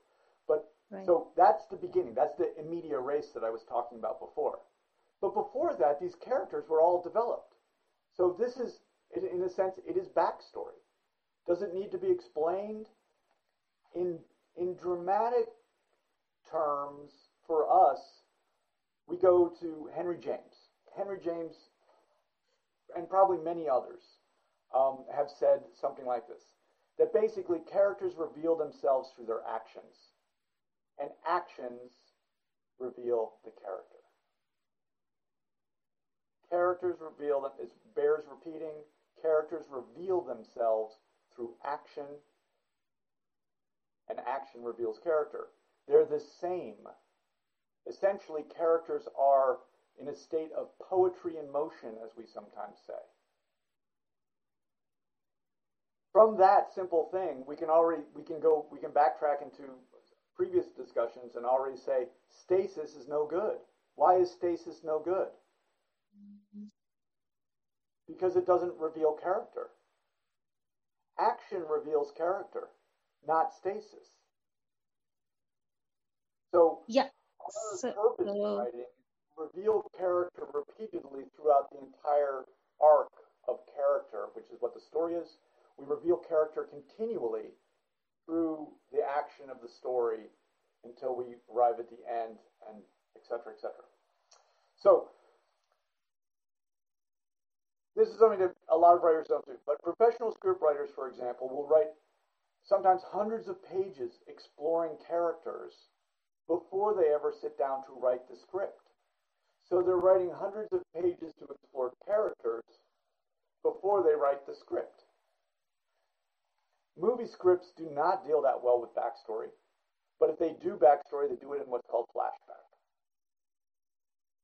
S2: But right. so that's the beginning. That's the in media res that I was talking about before. But before that, these characters were all developed. So this is, in a sense, it is backstory. Does it need to be explained? In in dramatic terms, for us, we go to Henry James. Henry James, and probably many others, um, have said something like this that basically characters reveal themselves through their actions, and actions reveal the character. Characters reveal them, it bears repeating, characters reveal themselves through action, and action reveals character. They're the same. Essentially, characters are in a state of poetry in motion, as we sometimes say. From that simple thing, we can already we can go we can backtrack into previous discussions and already say stasis is no good. Why is stasis no good? Because it doesn't reveal character. Action reveals character, not stasis. So
S5: yeah,
S2: so, purpose uh, writing reveal character repeatedly throughout the entire arc of character, which is what the story is. We reveal character continually through the action of the story until we arrive at the end, and etc. etc. So this is something that a lot of writers don't do. But professional script writers, for example, will write sometimes hundreds of pages exploring characters before they ever sit down to write the script. So they're writing hundreds of pages to explore characters before they write the script. Movie scripts do not deal that well with backstory, but if they do backstory, they do it in what's called flashback.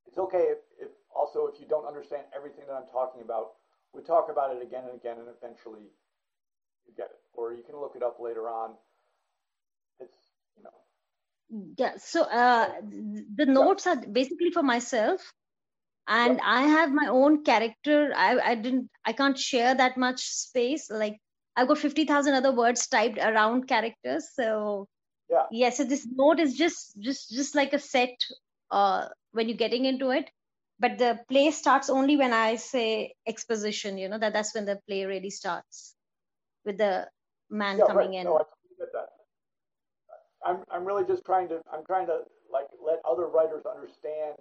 S2: It's okay if, if also, if you don't understand everything that I'm talking about, we talk about it again and again, and eventually you get it. Or you can look it up later on. It's, you know.
S5: Yeah, so uh, the notes are basically for myself and yeah. i have my own character i i didn't i can't share that much space like i've got 50000 other words typed around characters so
S2: yeah
S5: yeah so this note is just just just like a set uh when you're getting into it but the play starts only when i say exposition you know that that's when the play really starts with the man
S2: yeah,
S5: coming
S2: right.
S5: in
S2: no, I get that. I'm, I'm really just trying to i'm trying to like let other writers understand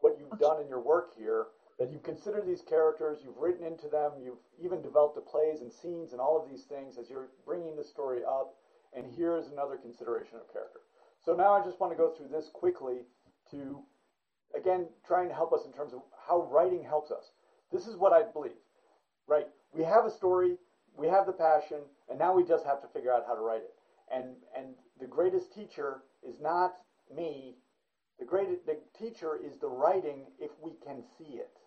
S2: what you've okay. done in your work here that you consider these characters you've written into them you've even developed the plays and scenes and all of these things as you're bringing the story up and here's another consideration of character so now i just want to go through this quickly to again, trying to help us in terms of how writing helps us. This is what I believe, right? We have a story, we have the passion, and now we just have to figure out how to write it. And and the greatest teacher is not me. The greatest the teacher is the writing if we can see it,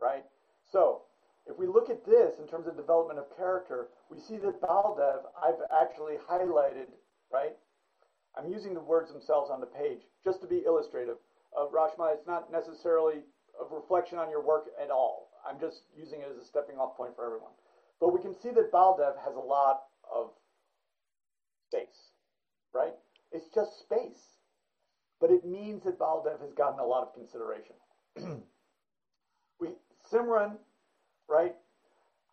S2: right? So if we look at this in terms of development of character, we see that Baldev I've actually highlighted, right? I'm using the words themselves on the page just to be illustrative of Rashma. It's not necessarily a reflection on your work at all. I'm just using it as a stepping off point for everyone. But we can see that Baldev has a lot of space, right? It's just space. But it means that Baldev has gotten a lot of consideration. Simran, right?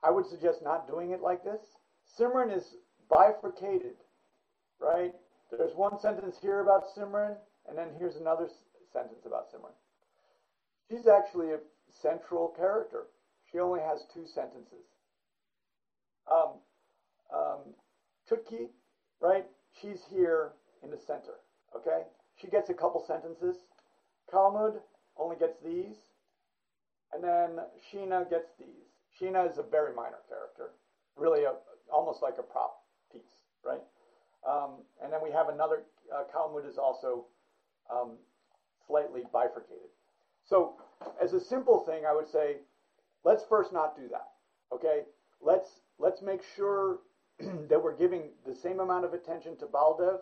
S2: I would suggest not doing it like this. Simran is bifurcated, right? there's one sentence here about Simran, and then here's another sentence about Simran. She's actually a central character. She only has two sentences. Um, um, Chutki, right? She's here in the center. Okay? She gets a couple sentences. Kumud only gets these. And then Sheena gets these. Sheena is a very minor character, really a, almost like a prop piece, right? Um, and then we have another, uh, Kumud is also um, slightly bifurcated. So as a simple thing, I would say, let's first not do that, okay? Let's, let's make sure that we're giving the same amount of attention to Baldev,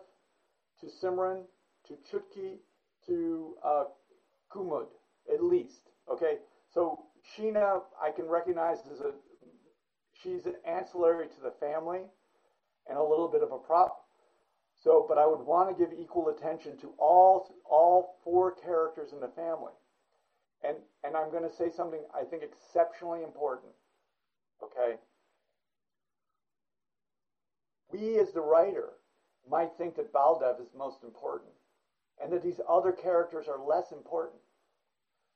S2: to Simran, to Chutki, to uh, Kumud, at least. Okay, so Sheena, I can recognize as a she's an ancillary to the family and a little bit of a prop. So, but I would want to give equal attention to all all four characters in the family. And and I'm going to say something I think exceptionally important. Okay. We as the writer might think that Baldev is most important and that these other characters are less important.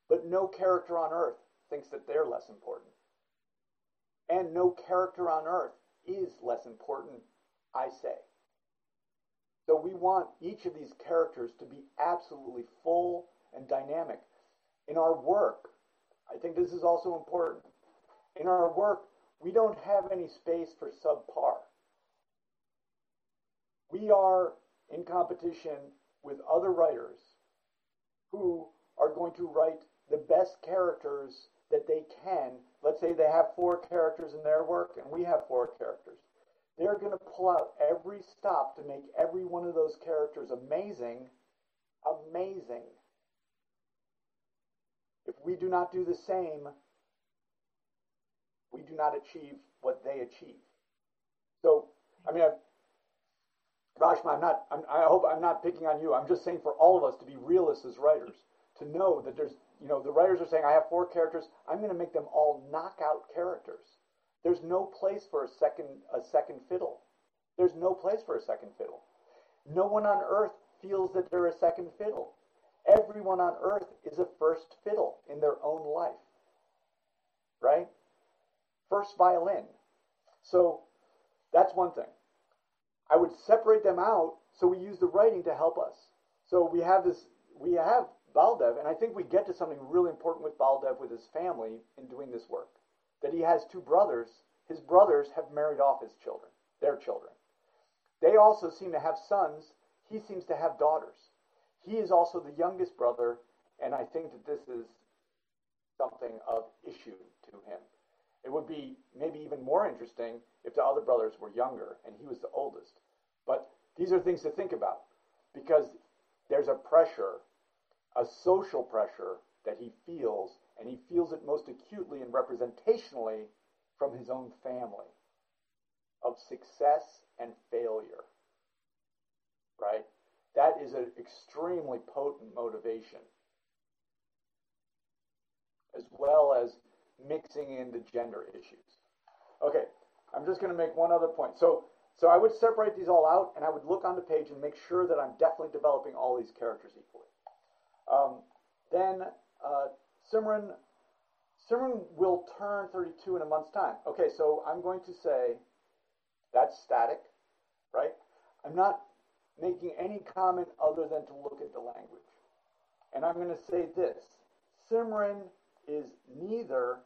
S2: But no character on earth thinks that they're less important. And no character on earth is less important, I say. So we want each of these characters to be absolutely full and dynamic. In our work, I think this is also important. In our work, we don't have any space for subpar. We are in competition with other writers who are going to write the best characters that they can. Let's say they have four characters in their work and we have four characters. They're going to pull out every stop to make every one of those characters amazing. Amazing. If we do not do the same, we do not achieve what they achieve. So, I mean, I've, Rashma, I'm not, I'm, i hope I'm not picking on you. I'm just saying for all of us to be realists as writers, to know that there's, you know, the writers are saying, I have four characters. I'm going to make them all knockout characters. There's no place for a second, a second fiddle. There's no place for a second fiddle. No one on earth feels that they're a second fiddle. Everyone on earth is a first fiddle in their own life. Right? First violin. So that's one thing. I would separate them out so we use the writing to help us. So we have this, we have Baldev, and I think we get to something really important with Baldev with his family in doing this work. That he has two brothers. His brothers have married off his children, their children. They also seem to have sons. He seems to have daughters. He is also the youngest brother, and I think that this is something of issue to him. It would be maybe even more interesting if the other brothers were younger and he was the oldest. But these are things to think about because there's a pressure, a social pressure that he feels, and he feels it most acutely and representationally from his own family of success and failure. Right? That is an extremely potent motivation, as well as mixing in the gender issues. Okay, I'm just going to make one other point. So, so I would separate these all out, and I would look on the page and make sure that I'm definitely developing all these characters equally. Um, then uh, Simran, Simran will turn 32 in a month's time. Okay, so I'm going to say that's static, right? I'm not making any comment other than to look at the language. And I'm going to say this Simran is neither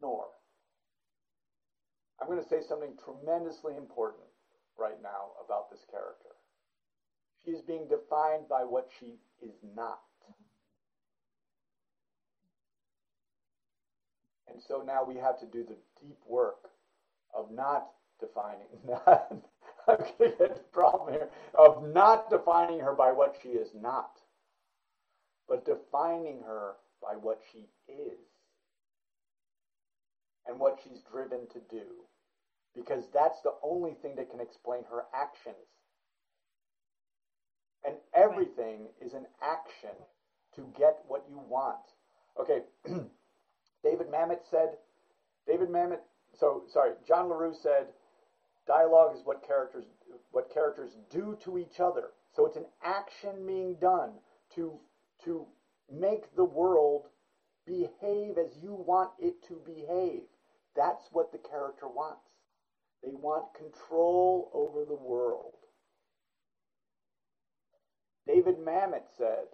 S2: nor. I'm going to say something tremendously important right now about this character. Is being defined by what she is not. And so now we have to do the deep work of not defining, I'm going to get the problem here, of not defining her by what she is not, but defining her by what she is and what she's driven to do. Because that's the only thing that can explain her actions. And everything is an action to get what you want. Okay, David Mamet said, David Mamet, so sorry, John L'Heureux said, Dialogue is what characters what characters do to each other. So it's an action being done to to make the world behave as you want it to behave. That's what the character wants. They want control over the world. David Mamet said,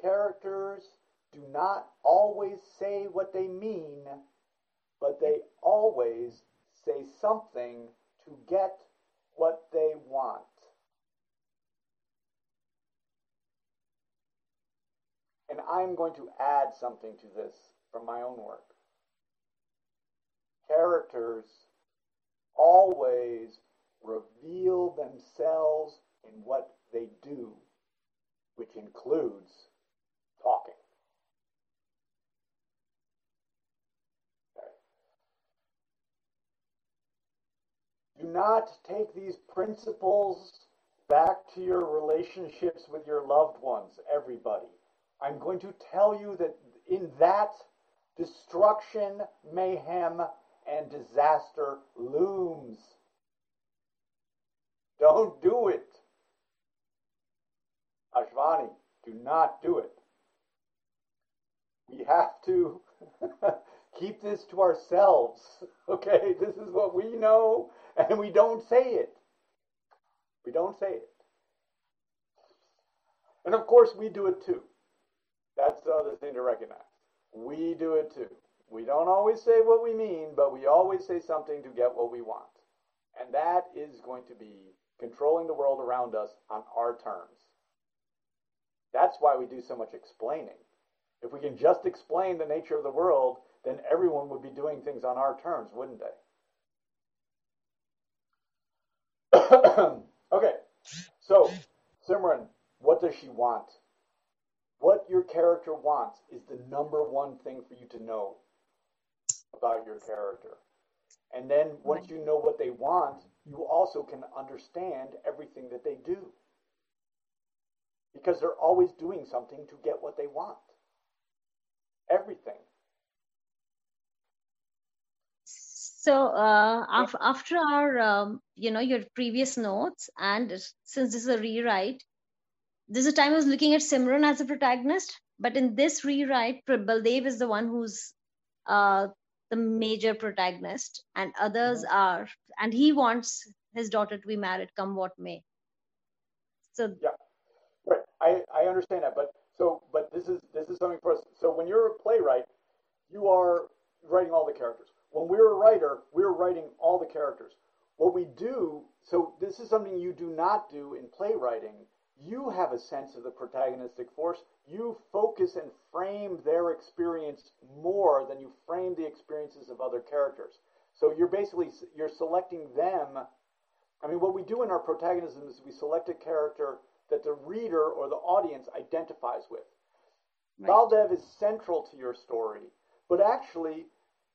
S2: Characters do not always say what they mean, but they always say something to get what they want. And I'm going to add something to this from my own work. Characters always reveal themselves in what they do, which includes talking. Do not take these principles back to your relationships with your loved ones, everybody. I'm going to tell you that in that destruction, mayhem, and disaster looms. Don't do it. Ashvani, do not do it. We have to keep this to ourselves. Okay, this is what we know, and we don't say it. We don't say it. And of course, we do it too. That's the other thing to recognize. We do it too. We don't always say what we mean, but we always say something to get what we want. And that is going to be controlling the world around us on our terms. That's why we do so much explaining. If we can just explain the nature of the world, then everyone would be doing things on our terms, wouldn't they? okay, so Simran, what does she want? What your character wants is the number one thing for you to know about your character. And then once you know what they want, you also can understand everything that they do. Because they're always doing something to get what they want. Everything.
S5: So uh, af- after our, um, you know, your previous notes, and since this is a rewrite, this is a time I was looking at Simran as a protagonist, but in this rewrite, Baldev is the one who's uh, the major protagonist, and others mm-hmm. are, and he wants his daughter to be married, come what may. So
S2: yeah, right. I I understand that, but so but this is this is something for us. So when you're a playwright, you are writing all the characters. When we're a writer, we're writing all the characters. What we do, so this is something you do not do in playwriting you have a sense of the protagonistic force. You focus and frame their experience more than you frame the experiences of other characters. So you're basically you're selecting them. I mean, what we do in our protagonism is we select a character that the reader or the audience identifies with. Right. Baldev is central to your story, but actually,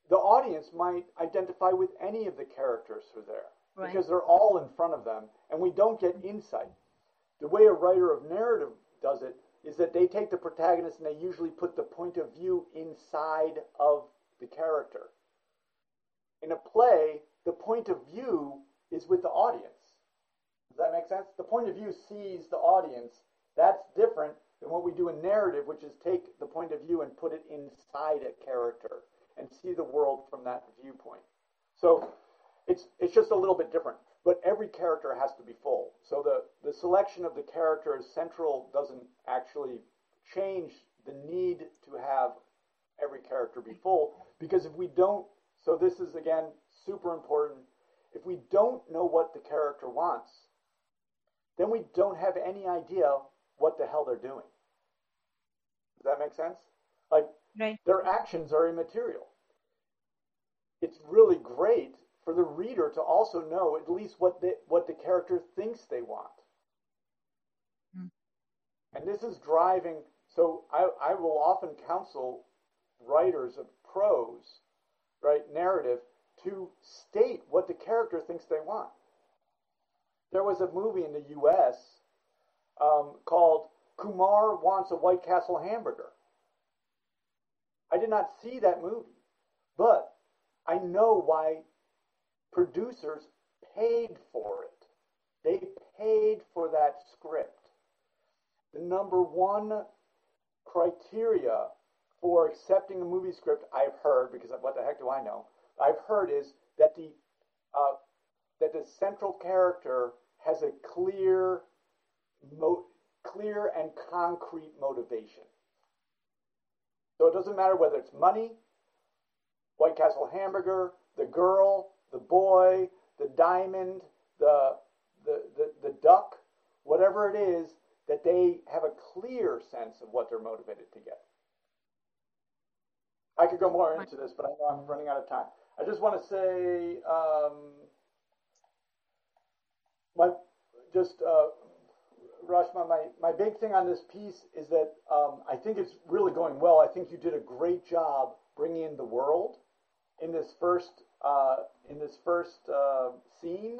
S2: the audience might identify with any of the characters who are there right. because they're all in front of them, and we don't get insight the way a writer of narrative does it is that they take the protagonist and they usually put the point of view inside of the character. In a play, the point of view is with the audience. That make sense? The point of view sees the audience. That's different than what we do in narrative, which is take the point of view and put it inside a character and see the world from that viewpoint. So it's it's just a little bit different but every character has to be full. So the, the selection of the characters central doesn't actually change the need to have every character be full because if we don't, so this is again super important. If we don't know what the character wants, then we don't have any idea what the hell they're doing. Does that make sense? Like right. their actions are immaterial. It's really great for the reader to also know at least what the, what the character thinks they want. Mm. And this is driving, so I, I will often counsel writers of prose, right, narrative, to state what the character thinks they want. There was a movie in the US um, called Kumar Wants a White Castle Hamburger. I did not see that movie, but I know why producers paid for it. They paid for that script. The number one criteria for accepting a movie script, I've heard, because what the heck do I know? I've heard is that the uh, that the central character has a clear, mo- clear and concrete motivation. So it doesn't matter whether it's money, White Castle hamburger, the girl, the boy, the diamond, the the, the, the duck, whatever it is, that they have a clear sense of what they're motivated to get. I could go more into this, but I know I'm running out of time. I just want to say, um, my just uh, Rashma, my, my big thing on this piece is that um, I think it's really going well. I think you did a great job bringing in the world in this first uh, in this first uh, scene.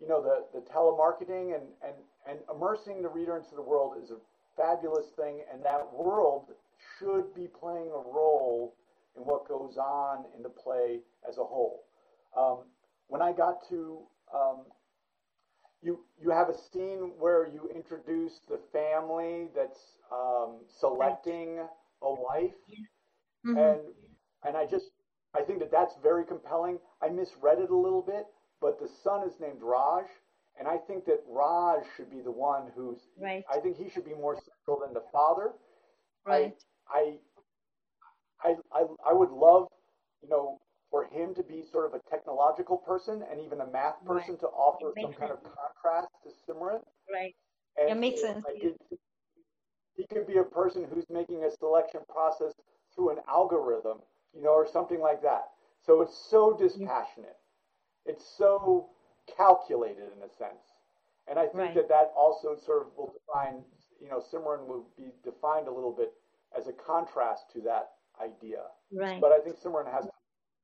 S2: You know, the the telemarketing and and and immersing the reader into the world is a fabulous thing, and that world should be playing a role in what goes on in the play as a whole. Um, when I got to um, you, you have a scene where you introduce the family that's um, selecting a wife, mm-hmm. and and I just I think that that's very compelling. I misread it a little bit, but the son is named Raj, and I think that Raj should be the one who's.
S5: Right.
S2: I think he should be more central than the father.
S5: Right.
S2: I, I, I, I would love, you know, for him to be sort of a technological person and even a math person
S5: right.
S2: to offer
S5: some
S2: sense. kind of contrast to Simran.
S5: Right.
S2: And
S5: it makes sense.
S2: He could be a person who's making a selection process through an algorithm, you know, or something like that. So it's so dispassionate. It's so calculated in a sense. And I think
S5: right.
S2: that that also sort of will define, you know, Simran will be defined a little bit as a contrast to that idea.
S5: Right.
S2: But I think Simran has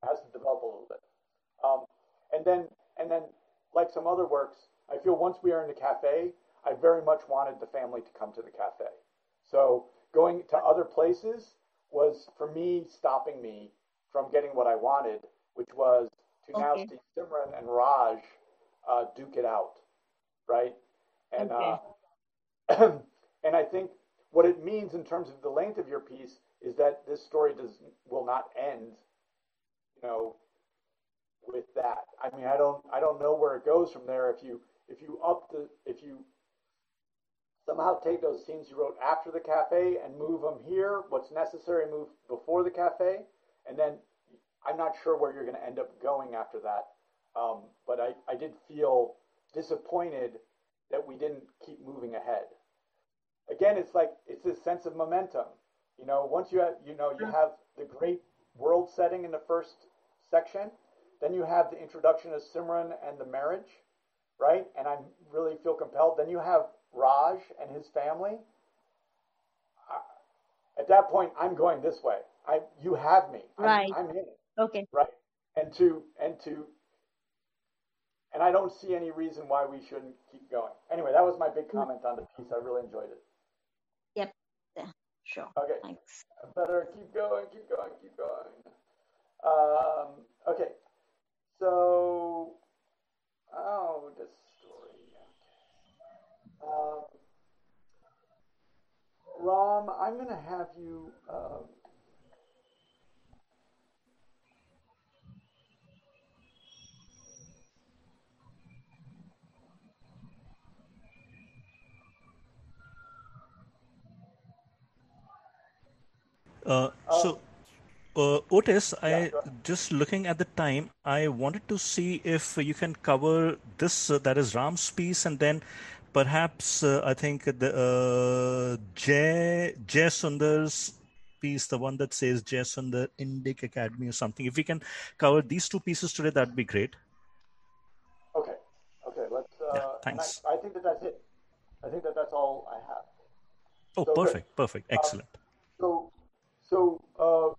S2: has to develop a little bit. Um, and then and then like some other works, I feel once we are in the cafe, I very much wanted the family to come to the cafe. So going to other places was for me stopping me from getting what I wanted, which was to okay. now see Simran and Raj uh, duke it out, right? And
S5: okay.
S2: uh, and I think what it means in terms of the length of your piece is that this story does will not end, you know, with that. I mean, I don't I don't know where it goes from there. If you if you up the if you somehow take those scenes you wrote after the cafe and move them here, what's necessary move before the cafe, and then I'm not sure where you're going to end up going after that. Um, but I, I did feel disappointed that we didn't keep moving ahead. Again, it's like it's this sense of momentum. You know, once you have you know you have the great world setting in the first section, then you have the introduction of Simran and the marriage, right? And I really feel compelled. Then you have Raj and his family. At that point, I'm going this way. I you have me. I'm,
S5: right.
S2: I'm in it.
S5: Okay.
S2: Right. And to and to and I don't see any reason why we shouldn't keep going. Anyway, that was my big mm-hmm. comment on the piece. I really enjoyed it.
S5: Sure.
S2: Okay.
S5: Thanks.
S2: Better keep going, keep going, keep going. Um, okay. So, oh, this story. Um, Ram, I'm going to have you. Um,
S1: Uh, so, uh, Otis, I just looking at the time, I wanted to see if you can cover this. Uh, that is Ram's piece, and then perhaps uh, I think the uh, Jay Jay Sundar's piece, the one that says Jay Sundar Indic Academy or something. If we can cover these two pieces today, that'd be great.
S2: Okay. Okay. Let's. Uh,
S1: yeah, thanks.
S2: I, I, think that that's it. I think that that's all I have.
S1: Oh, so perfect. Good. Perfect. Excellent.
S2: so so, uh,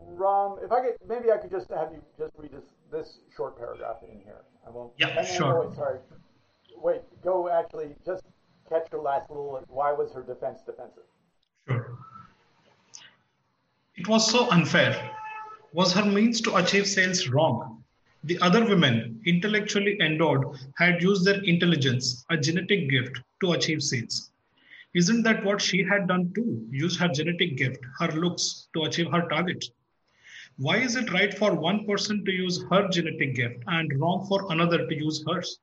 S2: Ram, if I could, maybe I could just have you just read this, this short paragraph in here. I won't.
S6: Yeah, sure.
S2: Wait, sorry. Wait, go actually just catch your last little. Why was her defense defensive?
S6: Sure. It was so unfair. Was her means to achieve sales wrong? The other women, intellectually endowed, had used their intelligence, a genetic gift, to achieve sales. Isn't that what she had done too? Use her genetic gift, her looks, to achieve her target. Why is it right for one person to use her genetic gift and wrong for another to use hers?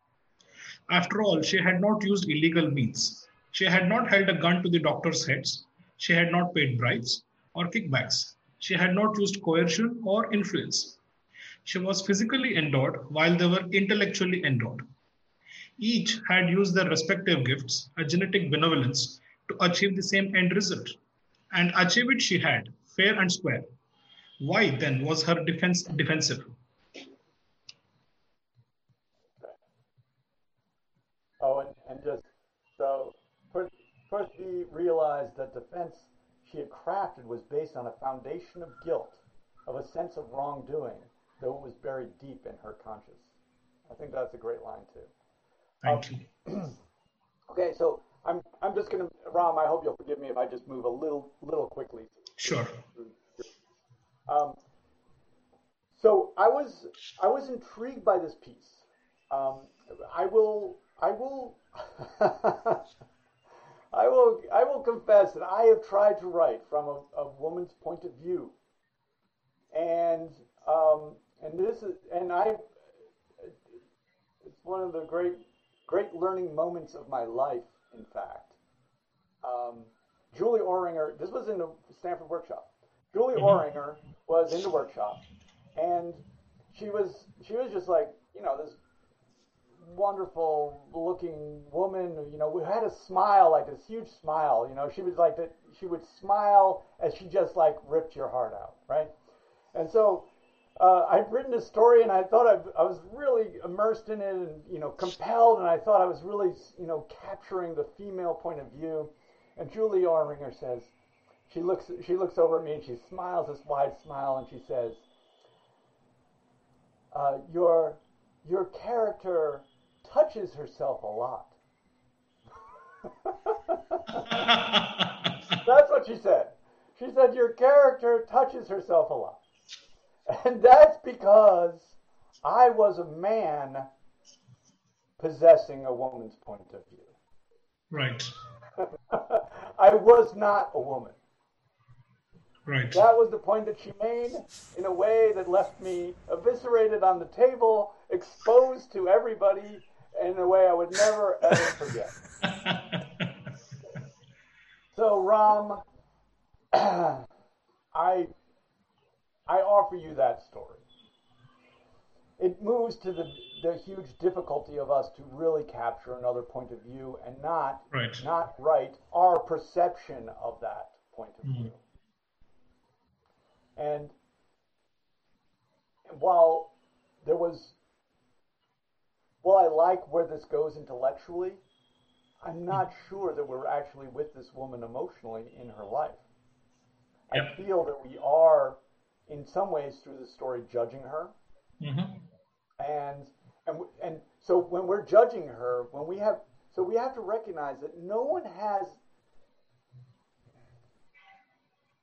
S6: After all, she had not used illegal means. She had not held a gun to the doctor's heads. She had not paid bribes or kickbacks. She had not used coercion or influence. She was physically endowed while they were intellectually endowed. Each had used their respective gifts, a genetic benevolence, to achieve the same end result. And achieve it she had, fair and square. Why then was her defense defensive?
S2: Oh, and, and just so first, first we realized that defense she had crafted was based on a foundation of guilt, of a sense of wrongdoing, though it was buried deep in her conscience. I think that's a great line too.
S6: Thank you.
S2: Okay, so I'm I'm just gonna Ram. I hope you'll forgive me if I just move a little little quickly.
S6: Sure.
S2: Um, so I was I was intrigued by this piece. Um, I will I will I will I will confess that I have tried to write from a, a woman's point of view, and um, and this is and I it's one of the great great learning moments of my life. In fact, um, Julie Orringer. This was in the Stanford workshop. Julie Orringer was in the workshop, and she was she was just like you know this wonderful looking woman you know who had a smile like this huge smile you know she was like that she would smile as she just like ripped your heart out right and so uh, I'd written a story and I thought I, I was really immersed in it and you know compelled and I thought I was really you know capturing the female point of view. And Julie Orringer says she looks she looks over at me and she smiles this wide smile and she says uh, your your character touches herself a lot. That's what she said. She said your character touches herself a lot and that's because i was a man possessing a woman's point of view
S6: Right.
S2: i was not a woman
S6: Right.
S2: That was the point that she made in a way that left me eviscerated on the table, exposed to everybody in a way I would never ever forget. So Ram, I I offer you that story. It moves to the the huge difficulty of us to really capture another point of view and not
S6: Right.
S2: not write our perception of that point of mm-hmm. view. And while there was, while I like where this goes intellectually, I'm not mm-hmm. sure that we're actually with this woman emotionally in her life. I feel that we are, in some ways, through the story, judging her,
S6: Mhm.
S2: and and and so when we're judging her, when we have, so we have to recognize that no one has.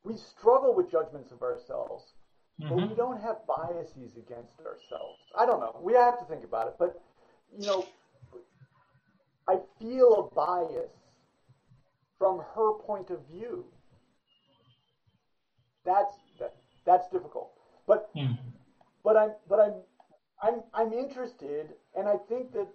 S2: We struggle with judgments of ourselves, but we don't have biases against ourselves. I don't know. We have to think about it, but you know, I feel a bias from her point of view. That's that, that's difficult. But
S6: Mm.
S2: but I'm but I'm I'm I'm interested, and I think that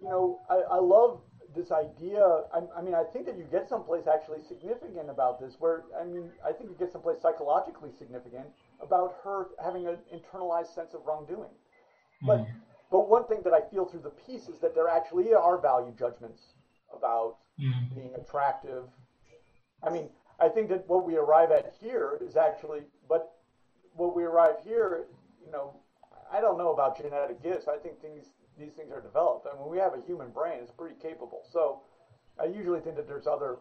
S2: you know I, I love this idea. I, I mean, I think that you get someplace actually significant about this. Where I mean, I think you get someplace psychologically significant about her having an internalized sense of wrongdoing. But but one thing that I feel through the piece is that there actually are value judgments about
S6: Mm.
S2: being attractive. I mean, I think that what we arrive at here is actually, but what we arrive here, you know, I don't know about genetic gifts. I think things these things are developed. I mean, we have a human brain; it's pretty capable. So, I usually think that there's other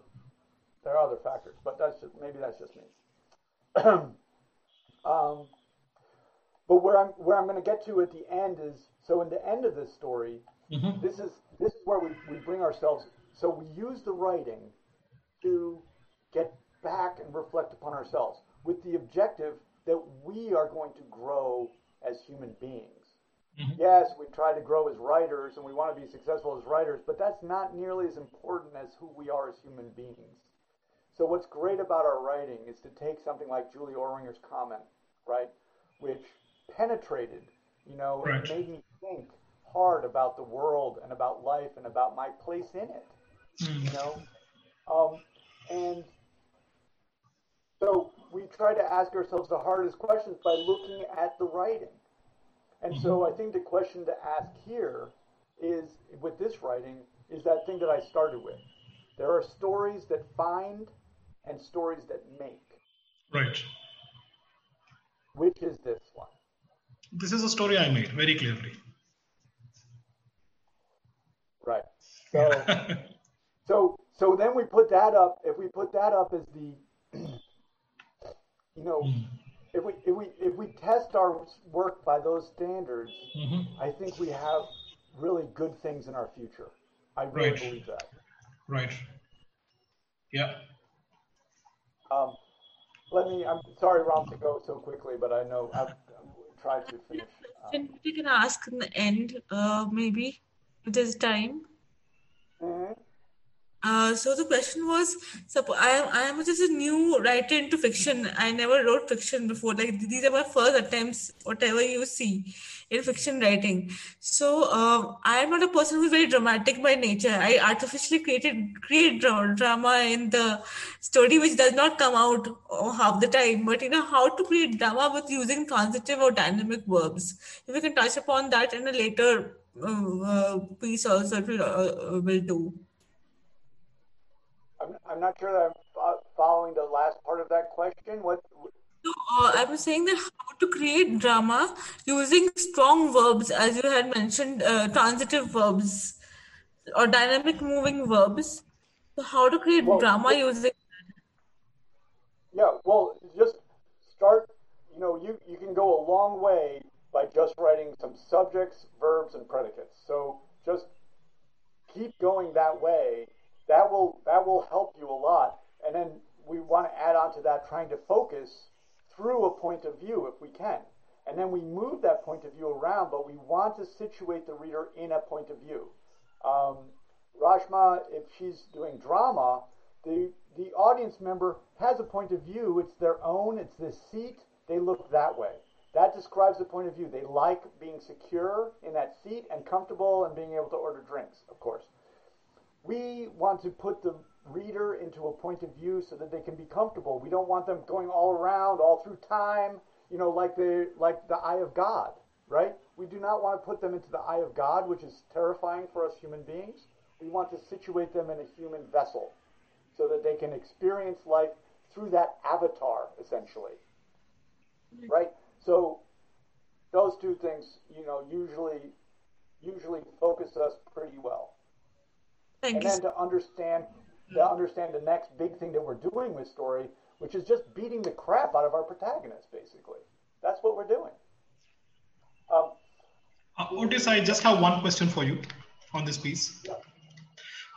S2: there are other factors, but that's just maybe that's just me. um, but where I'm where I'm going to get to at the end is so in the end of this story,
S6: Mhm.
S2: this is this is where we, we bring ourselves so we use the writing to get back and reflect upon ourselves with the objective that we are going to grow as human beings Mm-hmm. Yes, we try to grow as writers and we want to be successful as writers, but that's not nearly as important as who we are as human beings. So what's great about our writing is to take something like Julie Orringer's comment, right, which penetrated, you know, right. made me think hard about the world and about life and about my place in it, mm. you know, um, and so we try to ask ourselves the hardest questions by looking at the writing. And mm-hmm. so I think the question to ask here is with this writing is that thing that I started with. There are stories that find and stories that make.
S6: Right.
S2: Which is this one?
S6: This is a story I made very clearly.
S2: Right. So, so, so then we put that up. If we put that up as the, you know, mm. if we if we if we test our work by those standards, mm-hmm. I think we have really good things in our future. I really right. believe that.
S6: Right. Yeah.
S2: Um, let me. I'm sorry, Ram, to go so quickly, but I know I've, I've tried to finish.
S3: Um, we can ask in the end, uh, maybe if there's time. Mm-hmm. Uh, so the question was, I am I am just a new writer into fiction. I never wrote fiction before. Like these are my first attempts, whatever you see in fiction writing. So uh, I am not a person who's very dramatic by nature. I artificially created create drama in the story, which does not come out uh, half the time. But you know how to create drama with using transitive or dynamic verbs. If we can touch upon that in a later uh, piece, also will, uh, will do.
S2: I'm, I'm not sure that I'm following the last part of that question. What?
S3: So, uh, I was saying that how to create drama using strong verbs, as you had mentioned, uh, transitive verbs or dynamic moving verbs. So, how to create well, drama using?
S2: Yeah, well, just start. You know, you you can go a long way by just writing some subjects, verbs, and predicates. So just keep going that way that will that will help you a lot. And then we want to add on to that trying to focus through a point of view if we can. And then we move that point of view around, but we want to situate the reader in a point of view. Um, Rashma, if she's doing drama, the the audience member has a point of view. It's their own. It's this seat. They look that way. That describes the point of view. They like being secure in that seat and comfortable and being able to order drinks, of course we want to put the reader into a point of view so that they can be comfortable. We don't want them going all around, all through time, you know, like the like the eye of God, right? We do not want to put them into the eye of God, which is terrifying for us human beings. We want to situate them in a human vessel so that they can experience life through that avatar, essentially. Right? So those two things, you know, usually usually focus us pretty well. Thank and you. then to understand to understand the next big thing that we're doing with story, which is just beating the crap out of our protagonist, basically. That's what we're doing. Um,
S6: uh, Otis, I just have one question for you on this piece. Yeah.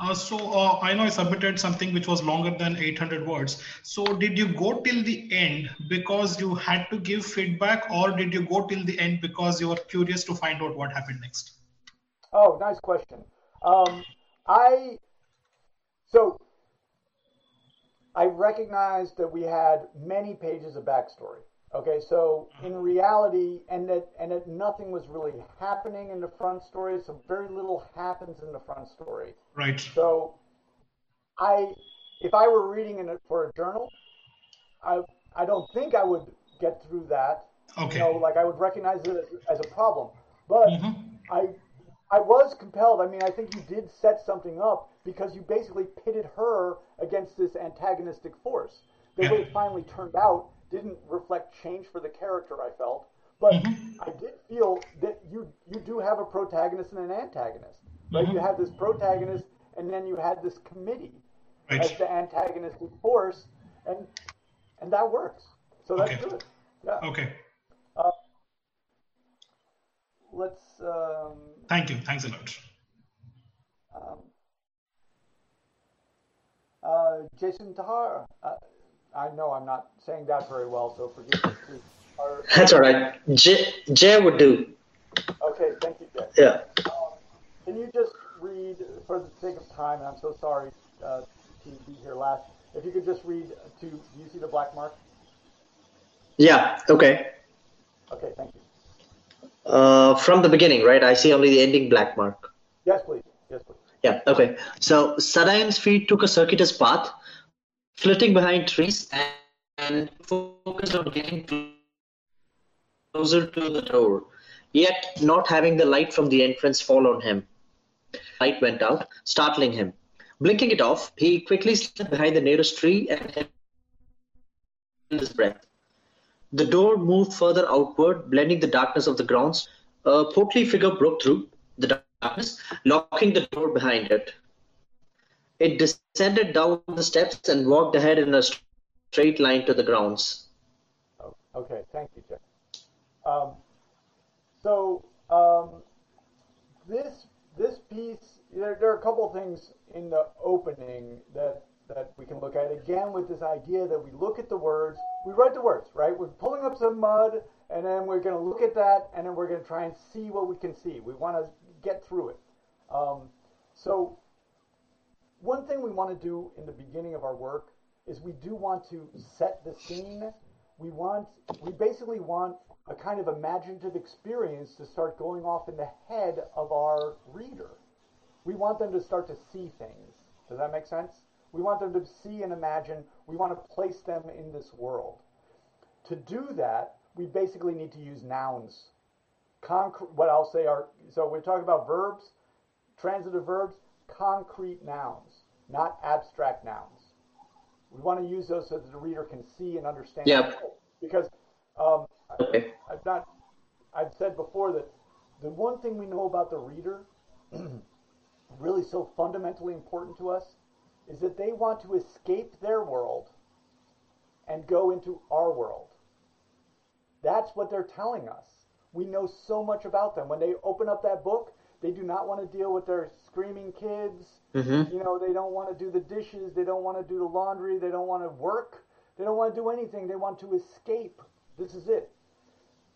S6: Uh, so uh, I know I submitted something which was longer than 800 words. So did you go till the end because you had to give feedback, or did you go till the end because you were curious to find out what happened next?
S2: Oh, nice question. Um, I so I recognized that we had many pages of backstory. Okay, so in reality, and that and that nothing was really happening in the front story, so very little happens in the front story.
S6: Right.
S2: So, I, if I were reading it for a journal, I I don't think I would get through that.
S6: Okay.
S2: You know, like I would recognize it as, as a problem, but mm-hmm. I I was compelled. I mean, I think you did set something up because you basically pitted her against this antagonistic force. The way it finally turned out didn't reflect change for the character. I felt, but mm-hmm. I did feel that you you do have a protagonist and an antagonist. Right? Mm-hmm. You have this protagonist, and then you had this committee right. as the antagonistic force, and and that works. So that's okay. good. Yeah.
S6: Okay.
S2: Let's. Um,
S6: Thank you. Thanks a lot. Um,
S2: uh, Jason Tahar, uh, I know I'm not saying that very well, so forgive me.
S7: That's all right. Jay, J would do.
S2: Okay, thank you, Jay.
S7: yeah.
S2: Can you just read, for the sake of time, and I'm so sorry uh, to be here last, if you could just read to, do you see the black mark?
S7: Yeah, okay.
S2: Okay, thank you.
S7: Uh, from the beginning, right? I see only the ending black mark.
S2: Yes, please. Yes, please.
S7: Yeah, okay. So Sadaim's feet took a circuitous path, flitting behind trees and focused on getting closer to the door, yet not having the light from the entrance fall on him. Light went out, startling him. Blinking it off, he quickly slipped behind the nearest tree and held his breath. The door moved further outward, blending the darkness of the grounds. A portly figure broke through the darkness, locking the door behind it. It descended down the steps and walked ahead in a straight line to the grounds.
S2: Oh, okay, thank you, Jeff. Um, so um, this this piece, there, there are a couple things in the opening that that we can look at again with this idea that we look at the words, we write the words, right? We're pulling up some mud, and then we're going to look at that, and then we're going to try and see what we can see. We want to get through it. Um, so one thing we want to do in the beginning of our work is we do want to set the scene. We want, we basically want a kind of imaginative experience to start going off in the head of our reader. We want them to start to see things. Does that make sense? We want them to see and imagine. We want to place them in this world. To do that, we basically need to use nouns. Concrete, what I'll say are, so we're talking about verbs, transitive verbs, concrete nouns, not abstract nouns. We want to use those so that the reader can see and understand.
S7: Yep.
S2: Because um,
S7: Okay.
S2: I've not, I've said before that the one thing we know about the reader, really so fundamentally important to us, is that they want to escape their world and go into our world. That's what they're telling us. We know so much about them. When they open up that book, they do not want to deal with their screaming kids.
S7: Mm-hmm.
S2: You know, they don't want to do the dishes. They don't want to do the laundry. They don't want to work. They don't want to do anything. They want to escape. This is it.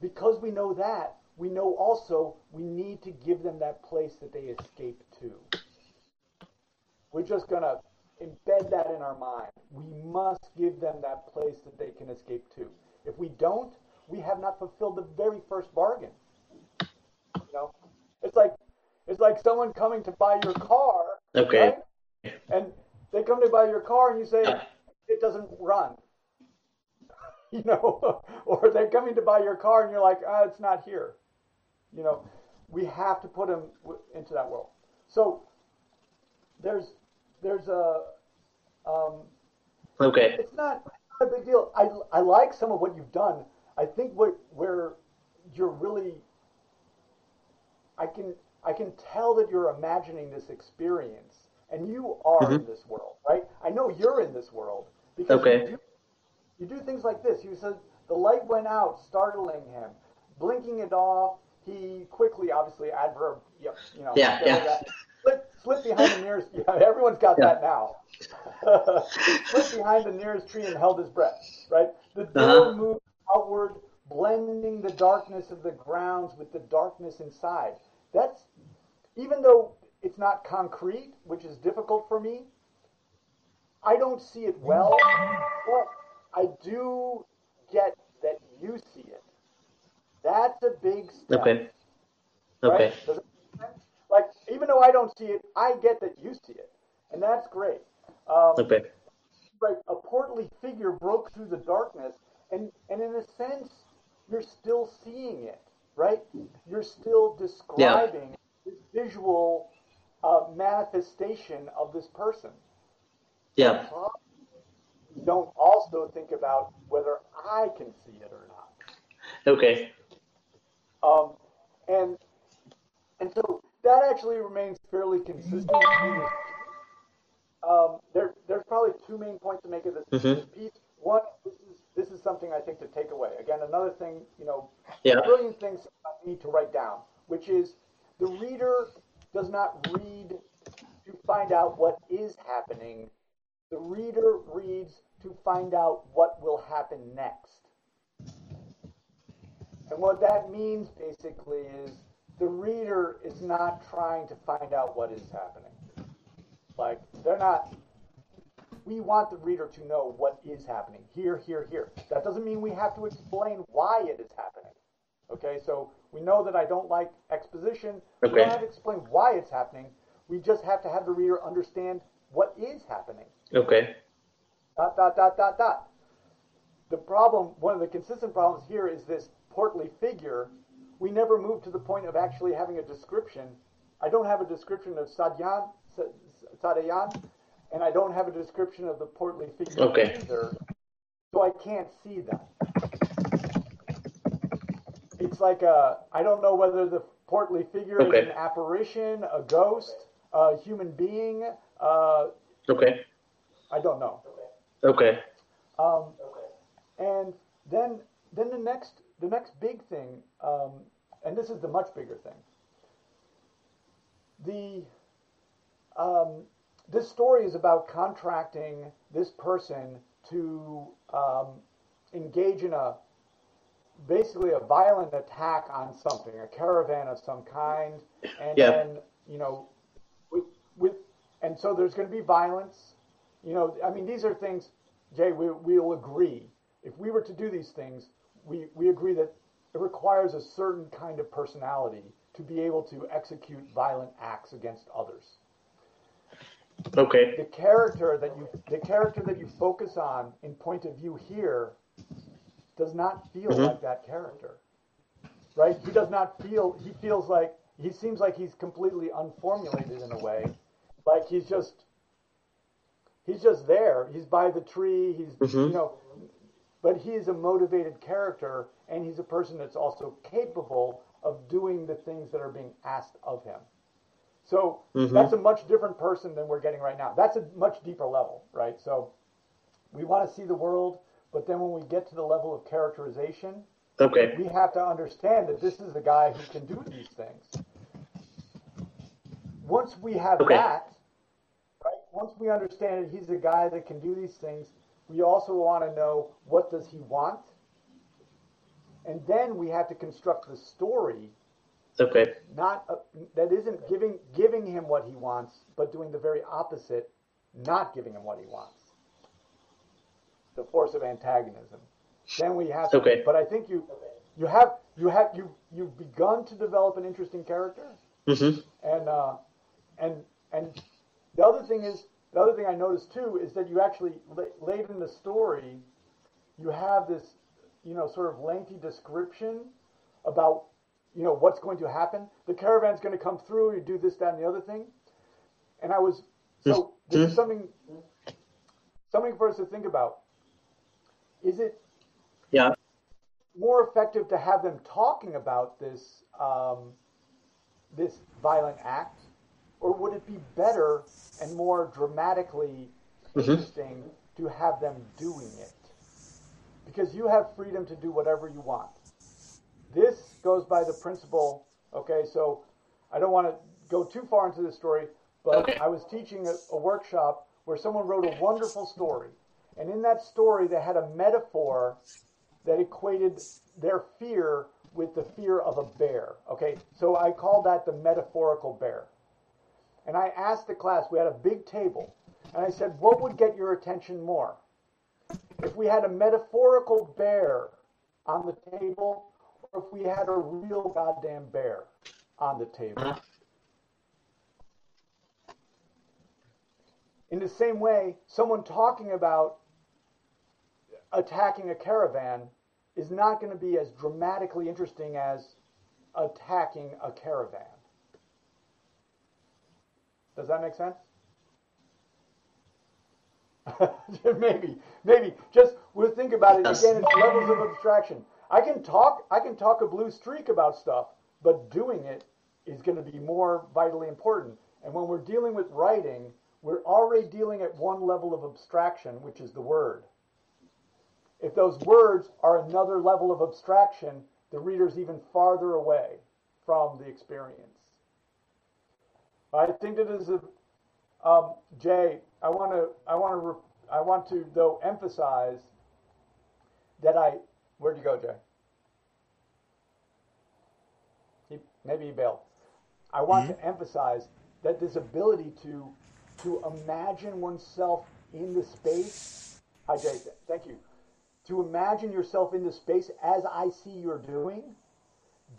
S2: Because we know that, we know also we need to give them that place that they escape to. We're just going to embed that in our mind. We must give them that place that they can escape to. If we don't, we have not fulfilled the very first bargain. You know, it's like it's like someone coming to buy your car,
S7: Okay.
S2: right? And they come to buy your car, and you say it doesn't run. You know, or they're coming to buy your car, and you're like, ah, it's not here. You know, we have to put them into that world. So there's there's a um,
S7: Okay.
S2: it's not a big deal. I, I like some of what you've done. I think what where you're really I can I can tell that you're imagining this experience and you are in this world, right? I know you're in this world because
S7: Okay.
S2: you, do, you do things like this. You said the light went out, startling him, blinking it off. He quickly, obviously, adverb. Yep, you know.
S7: Yeah, yeah.
S2: that. Slip, behind the nearest. Yeah, everyone's got
S7: Yeah.
S2: that now. slip behind the nearest tree and held his breath. Right. The door
S7: Uh-huh.
S2: moved outward, blending the darkness of the grounds with the darkness inside. That's even though it's not concrete, which is difficult for me. I don't see it well, but I do get that you see it. That's a big step.
S7: Okay. Okay.
S2: Does it make sense? Like, even though I don't see it, I get that you see it. And that's great. Um,
S7: Okay.
S2: right, a portly figure broke through the darkness, and, and in a sense, you're still seeing it, right? You're still describing this visual uh, manifestation of this person.
S7: Yeah.
S2: You don't also think about whether I can see it or not.
S7: Okay.
S2: Um, and and so that actually remains fairly consistent. Um, there, there's probably two main points to make of this, this piece. One, this is this is something I think to take away. Again, another thing, you know,
S7: Yeah.
S2: brilliant things I need to write down, which is the reader does not read to find out what is happening. The reader reads to find out what will happen next. And what that means basically is the reader is not trying to find out what is happening. Like they're not. We want the reader to know what is happening here, here, here. That doesn't mean we have to explain why it is happening. Okay, so we know that I don't like exposition. We
S7: Okay.
S2: don't have to explain why it's happening. We just have to have the reader understand what is happening.
S7: Okay.
S2: Dot, dot, dot, dot, dot. The problem, one of the consistent problems here is this portly figure. We never move to the point of actually having a description. I don't have a description of Sadyan, Sadayan, and I don't have a description of the portly figure
S7: Okay.
S2: either, so I can't see them. It's like a, I don't know whether the portly figure
S7: Okay.
S2: is an apparition, a ghost, a human being. Uh,
S7: Okay.
S2: I don't know.
S7: Okay.
S2: Um, and then then the next the next big thing, um, and this is the much bigger thing. The um, this story is about contracting this person to um, engage in a basically a violent attack on something, a caravan of some kind, and
S7: Yeah.
S2: then you know with with and so there's going to be violence. You know, I mean, these are things, Jay. We we'll agree if we were to do these things, we we agree that it requires a certain kind of personality to be able to execute violent acts against others
S7: Okay.
S2: the character that you the character that you focus on in point of view here does not feel
S7: Mhm.
S2: like that character right he does not feel he feels like he seems like he's completely unformulated in a way like he's just he's just there he's by the tree he's
S7: Mhm.
S2: you know but he is a motivated character and he's a person that's also capable of doing the things that are being asked of him so
S7: Mhm.
S2: that's a much different person than we're getting right now. That's a much deeper level, right? So we want to see the world, but then when we get to the level of characterization,
S7: Okay.
S2: we have to understand that this is a guy who can do these things. Once we have
S7: Okay.
S2: that, right? Once we understand that he's a guy that can do these things, we also want to know what does he want? And then we have to construct the story
S7: Okay.
S2: not uh, that isn't giving giving him what he wants, but doing the very opposite, not giving him what he wants. The force of antagonism. Then we have. To,
S7: Okay.
S2: But I think you you have you have you you've begun to develop an interesting character,
S7: Mm-hmm.
S2: and uh, and and the other thing is the other thing I noticed too is that you actually late in the story, you have this you know sort of lengthy description about you know what's going to happen. The caravan's going to come through. You do this, that, and the other thing. And I was so this is something something for us to think about. Is it
S7: Yeah.
S2: more effective to have them talking about this um, this violent act, or would it be better and more dramatically
S7: Mhm.
S2: interesting to have them doing it? Because you have freedom to do whatever you want. This goes by the principle. Okay, so I don't want to go too far into this story, but
S7: Okay.
S2: I was teaching a, a workshop where someone wrote a wonderful story, and in that story they had a metaphor that equated their fear with the fear of a bear. Okay, so I call that the metaphorical bear. And I asked the class, we had a big table, and I said, what would get your attention more? If we had a metaphorical bear on the table, or if we had a real goddamn bear on the table. In the same way, someone talking about attacking a caravan is not going to be as dramatically interesting as attacking a caravan. Does that make sense? maybe, maybe. Just we'll think about it
S7: Yes.
S2: again. It's levels of abstraction. I can talk. I can talk a blue streak about stuff, but doing it is going to be more vitally important. And when we're dealing with writing, we're already dealing at one level of abstraction, which is the word. If those words are another level of abstraction, the reader's even farther away from the experience. I think that is a um, Jay. I want to. I want to. I want to though emphasize that I. Where'd you go, Jay? He, maybe he bailed. I want
S1: Mm-hmm.
S2: to emphasize that this ability to to imagine oneself in the space. Hi, Jay. Thank you. To imagine yourself in the space as I see you're doing,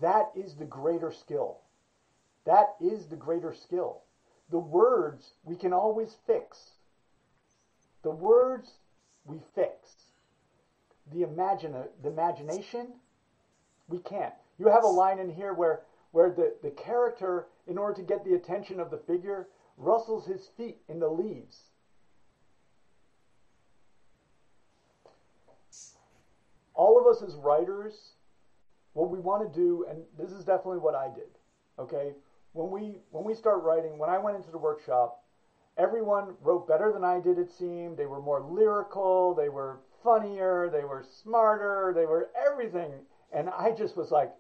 S2: that is the greater skill. That is the greater skill. The words we can always fix. The words we fix. The imagine the imagination we can't. You have a line in here where where the, the character, in order to get the attention of the figure, rustles his feet in the leaves. All of us as writers, what we want to do, and this is definitely what I did, okay? When we when we start writing, when I went into the workshop, everyone wrote better than I did, it seemed. They were more lyrical, they were funnier, they were smarter, they were everything. And I just was like,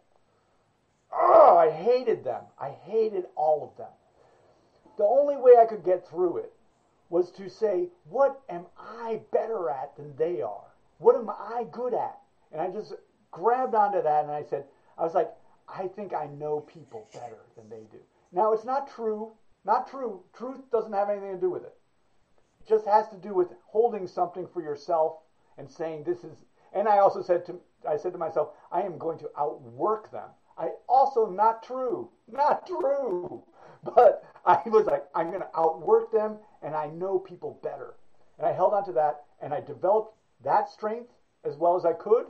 S2: oh, I hated them. I hated all of them. The only way I could get through it was to say, what am I better at than they are? What am I good at? And I just grabbed onto that and I said, I was like, I think I know people better than they do. Now, it's not true. Not true. Truth doesn't have anything to do with it. It just has to do with holding something for yourself and saying this is. And I also said to I said to myself, I am going to outwork them. I also not true, not true. But I was like, I'm going to outwork them, and I know people better. And I held on to that, and I developed that strength as well as I could.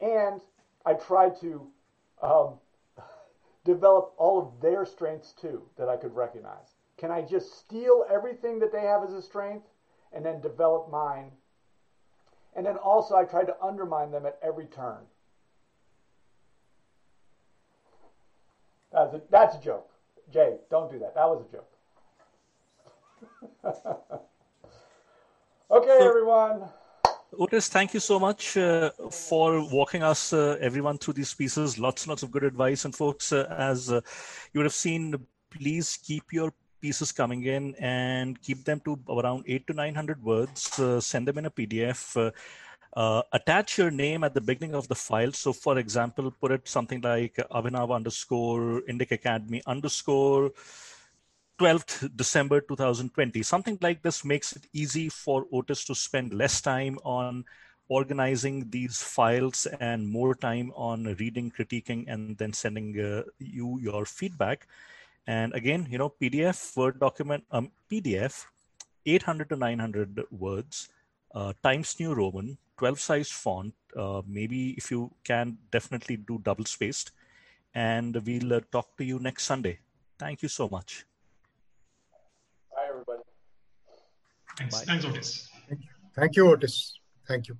S2: And I tried to um, develop all of their strengths too that I could recognize. Can I just steal everything that they have as a strength and then develop mine? And then also, I tried to undermine them at every turn. That's a, that's a joke. Jay, don't do that. That was a joke. okay, everyone.
S1: Otis, thank you so much uh, for walking us, uh, everyone, through these pieces. Lots and lots of good advice. And, folks, uh, as uh, you would have seen, please keep your pieces coming in and keep them to around eight to 900 words. Uh, send them in a PDF. Uh, attach your name at the beginning of the file. So, for example, put it something like Abhinav underscore Indic Academy underscore 12th December 2020. Something like this makes it easy for Otis to spend less time on organizing these files and more time on reading, critiquing, and then sending uh, you your feedback. And again, you know, PDF, Word document, um, PDF, 800 to 900 words, uh, Times New Roman, 12 size font. Uh, maybe if you can, definitely do double spaced. And we'll uh, talk to you next Sunday. Thank you so much.
S2: Bye, everybody.
S6: Thanks.
S1: Bye.
S6: Thanks, Otis.
S8: Thank you, Otis. Thank you.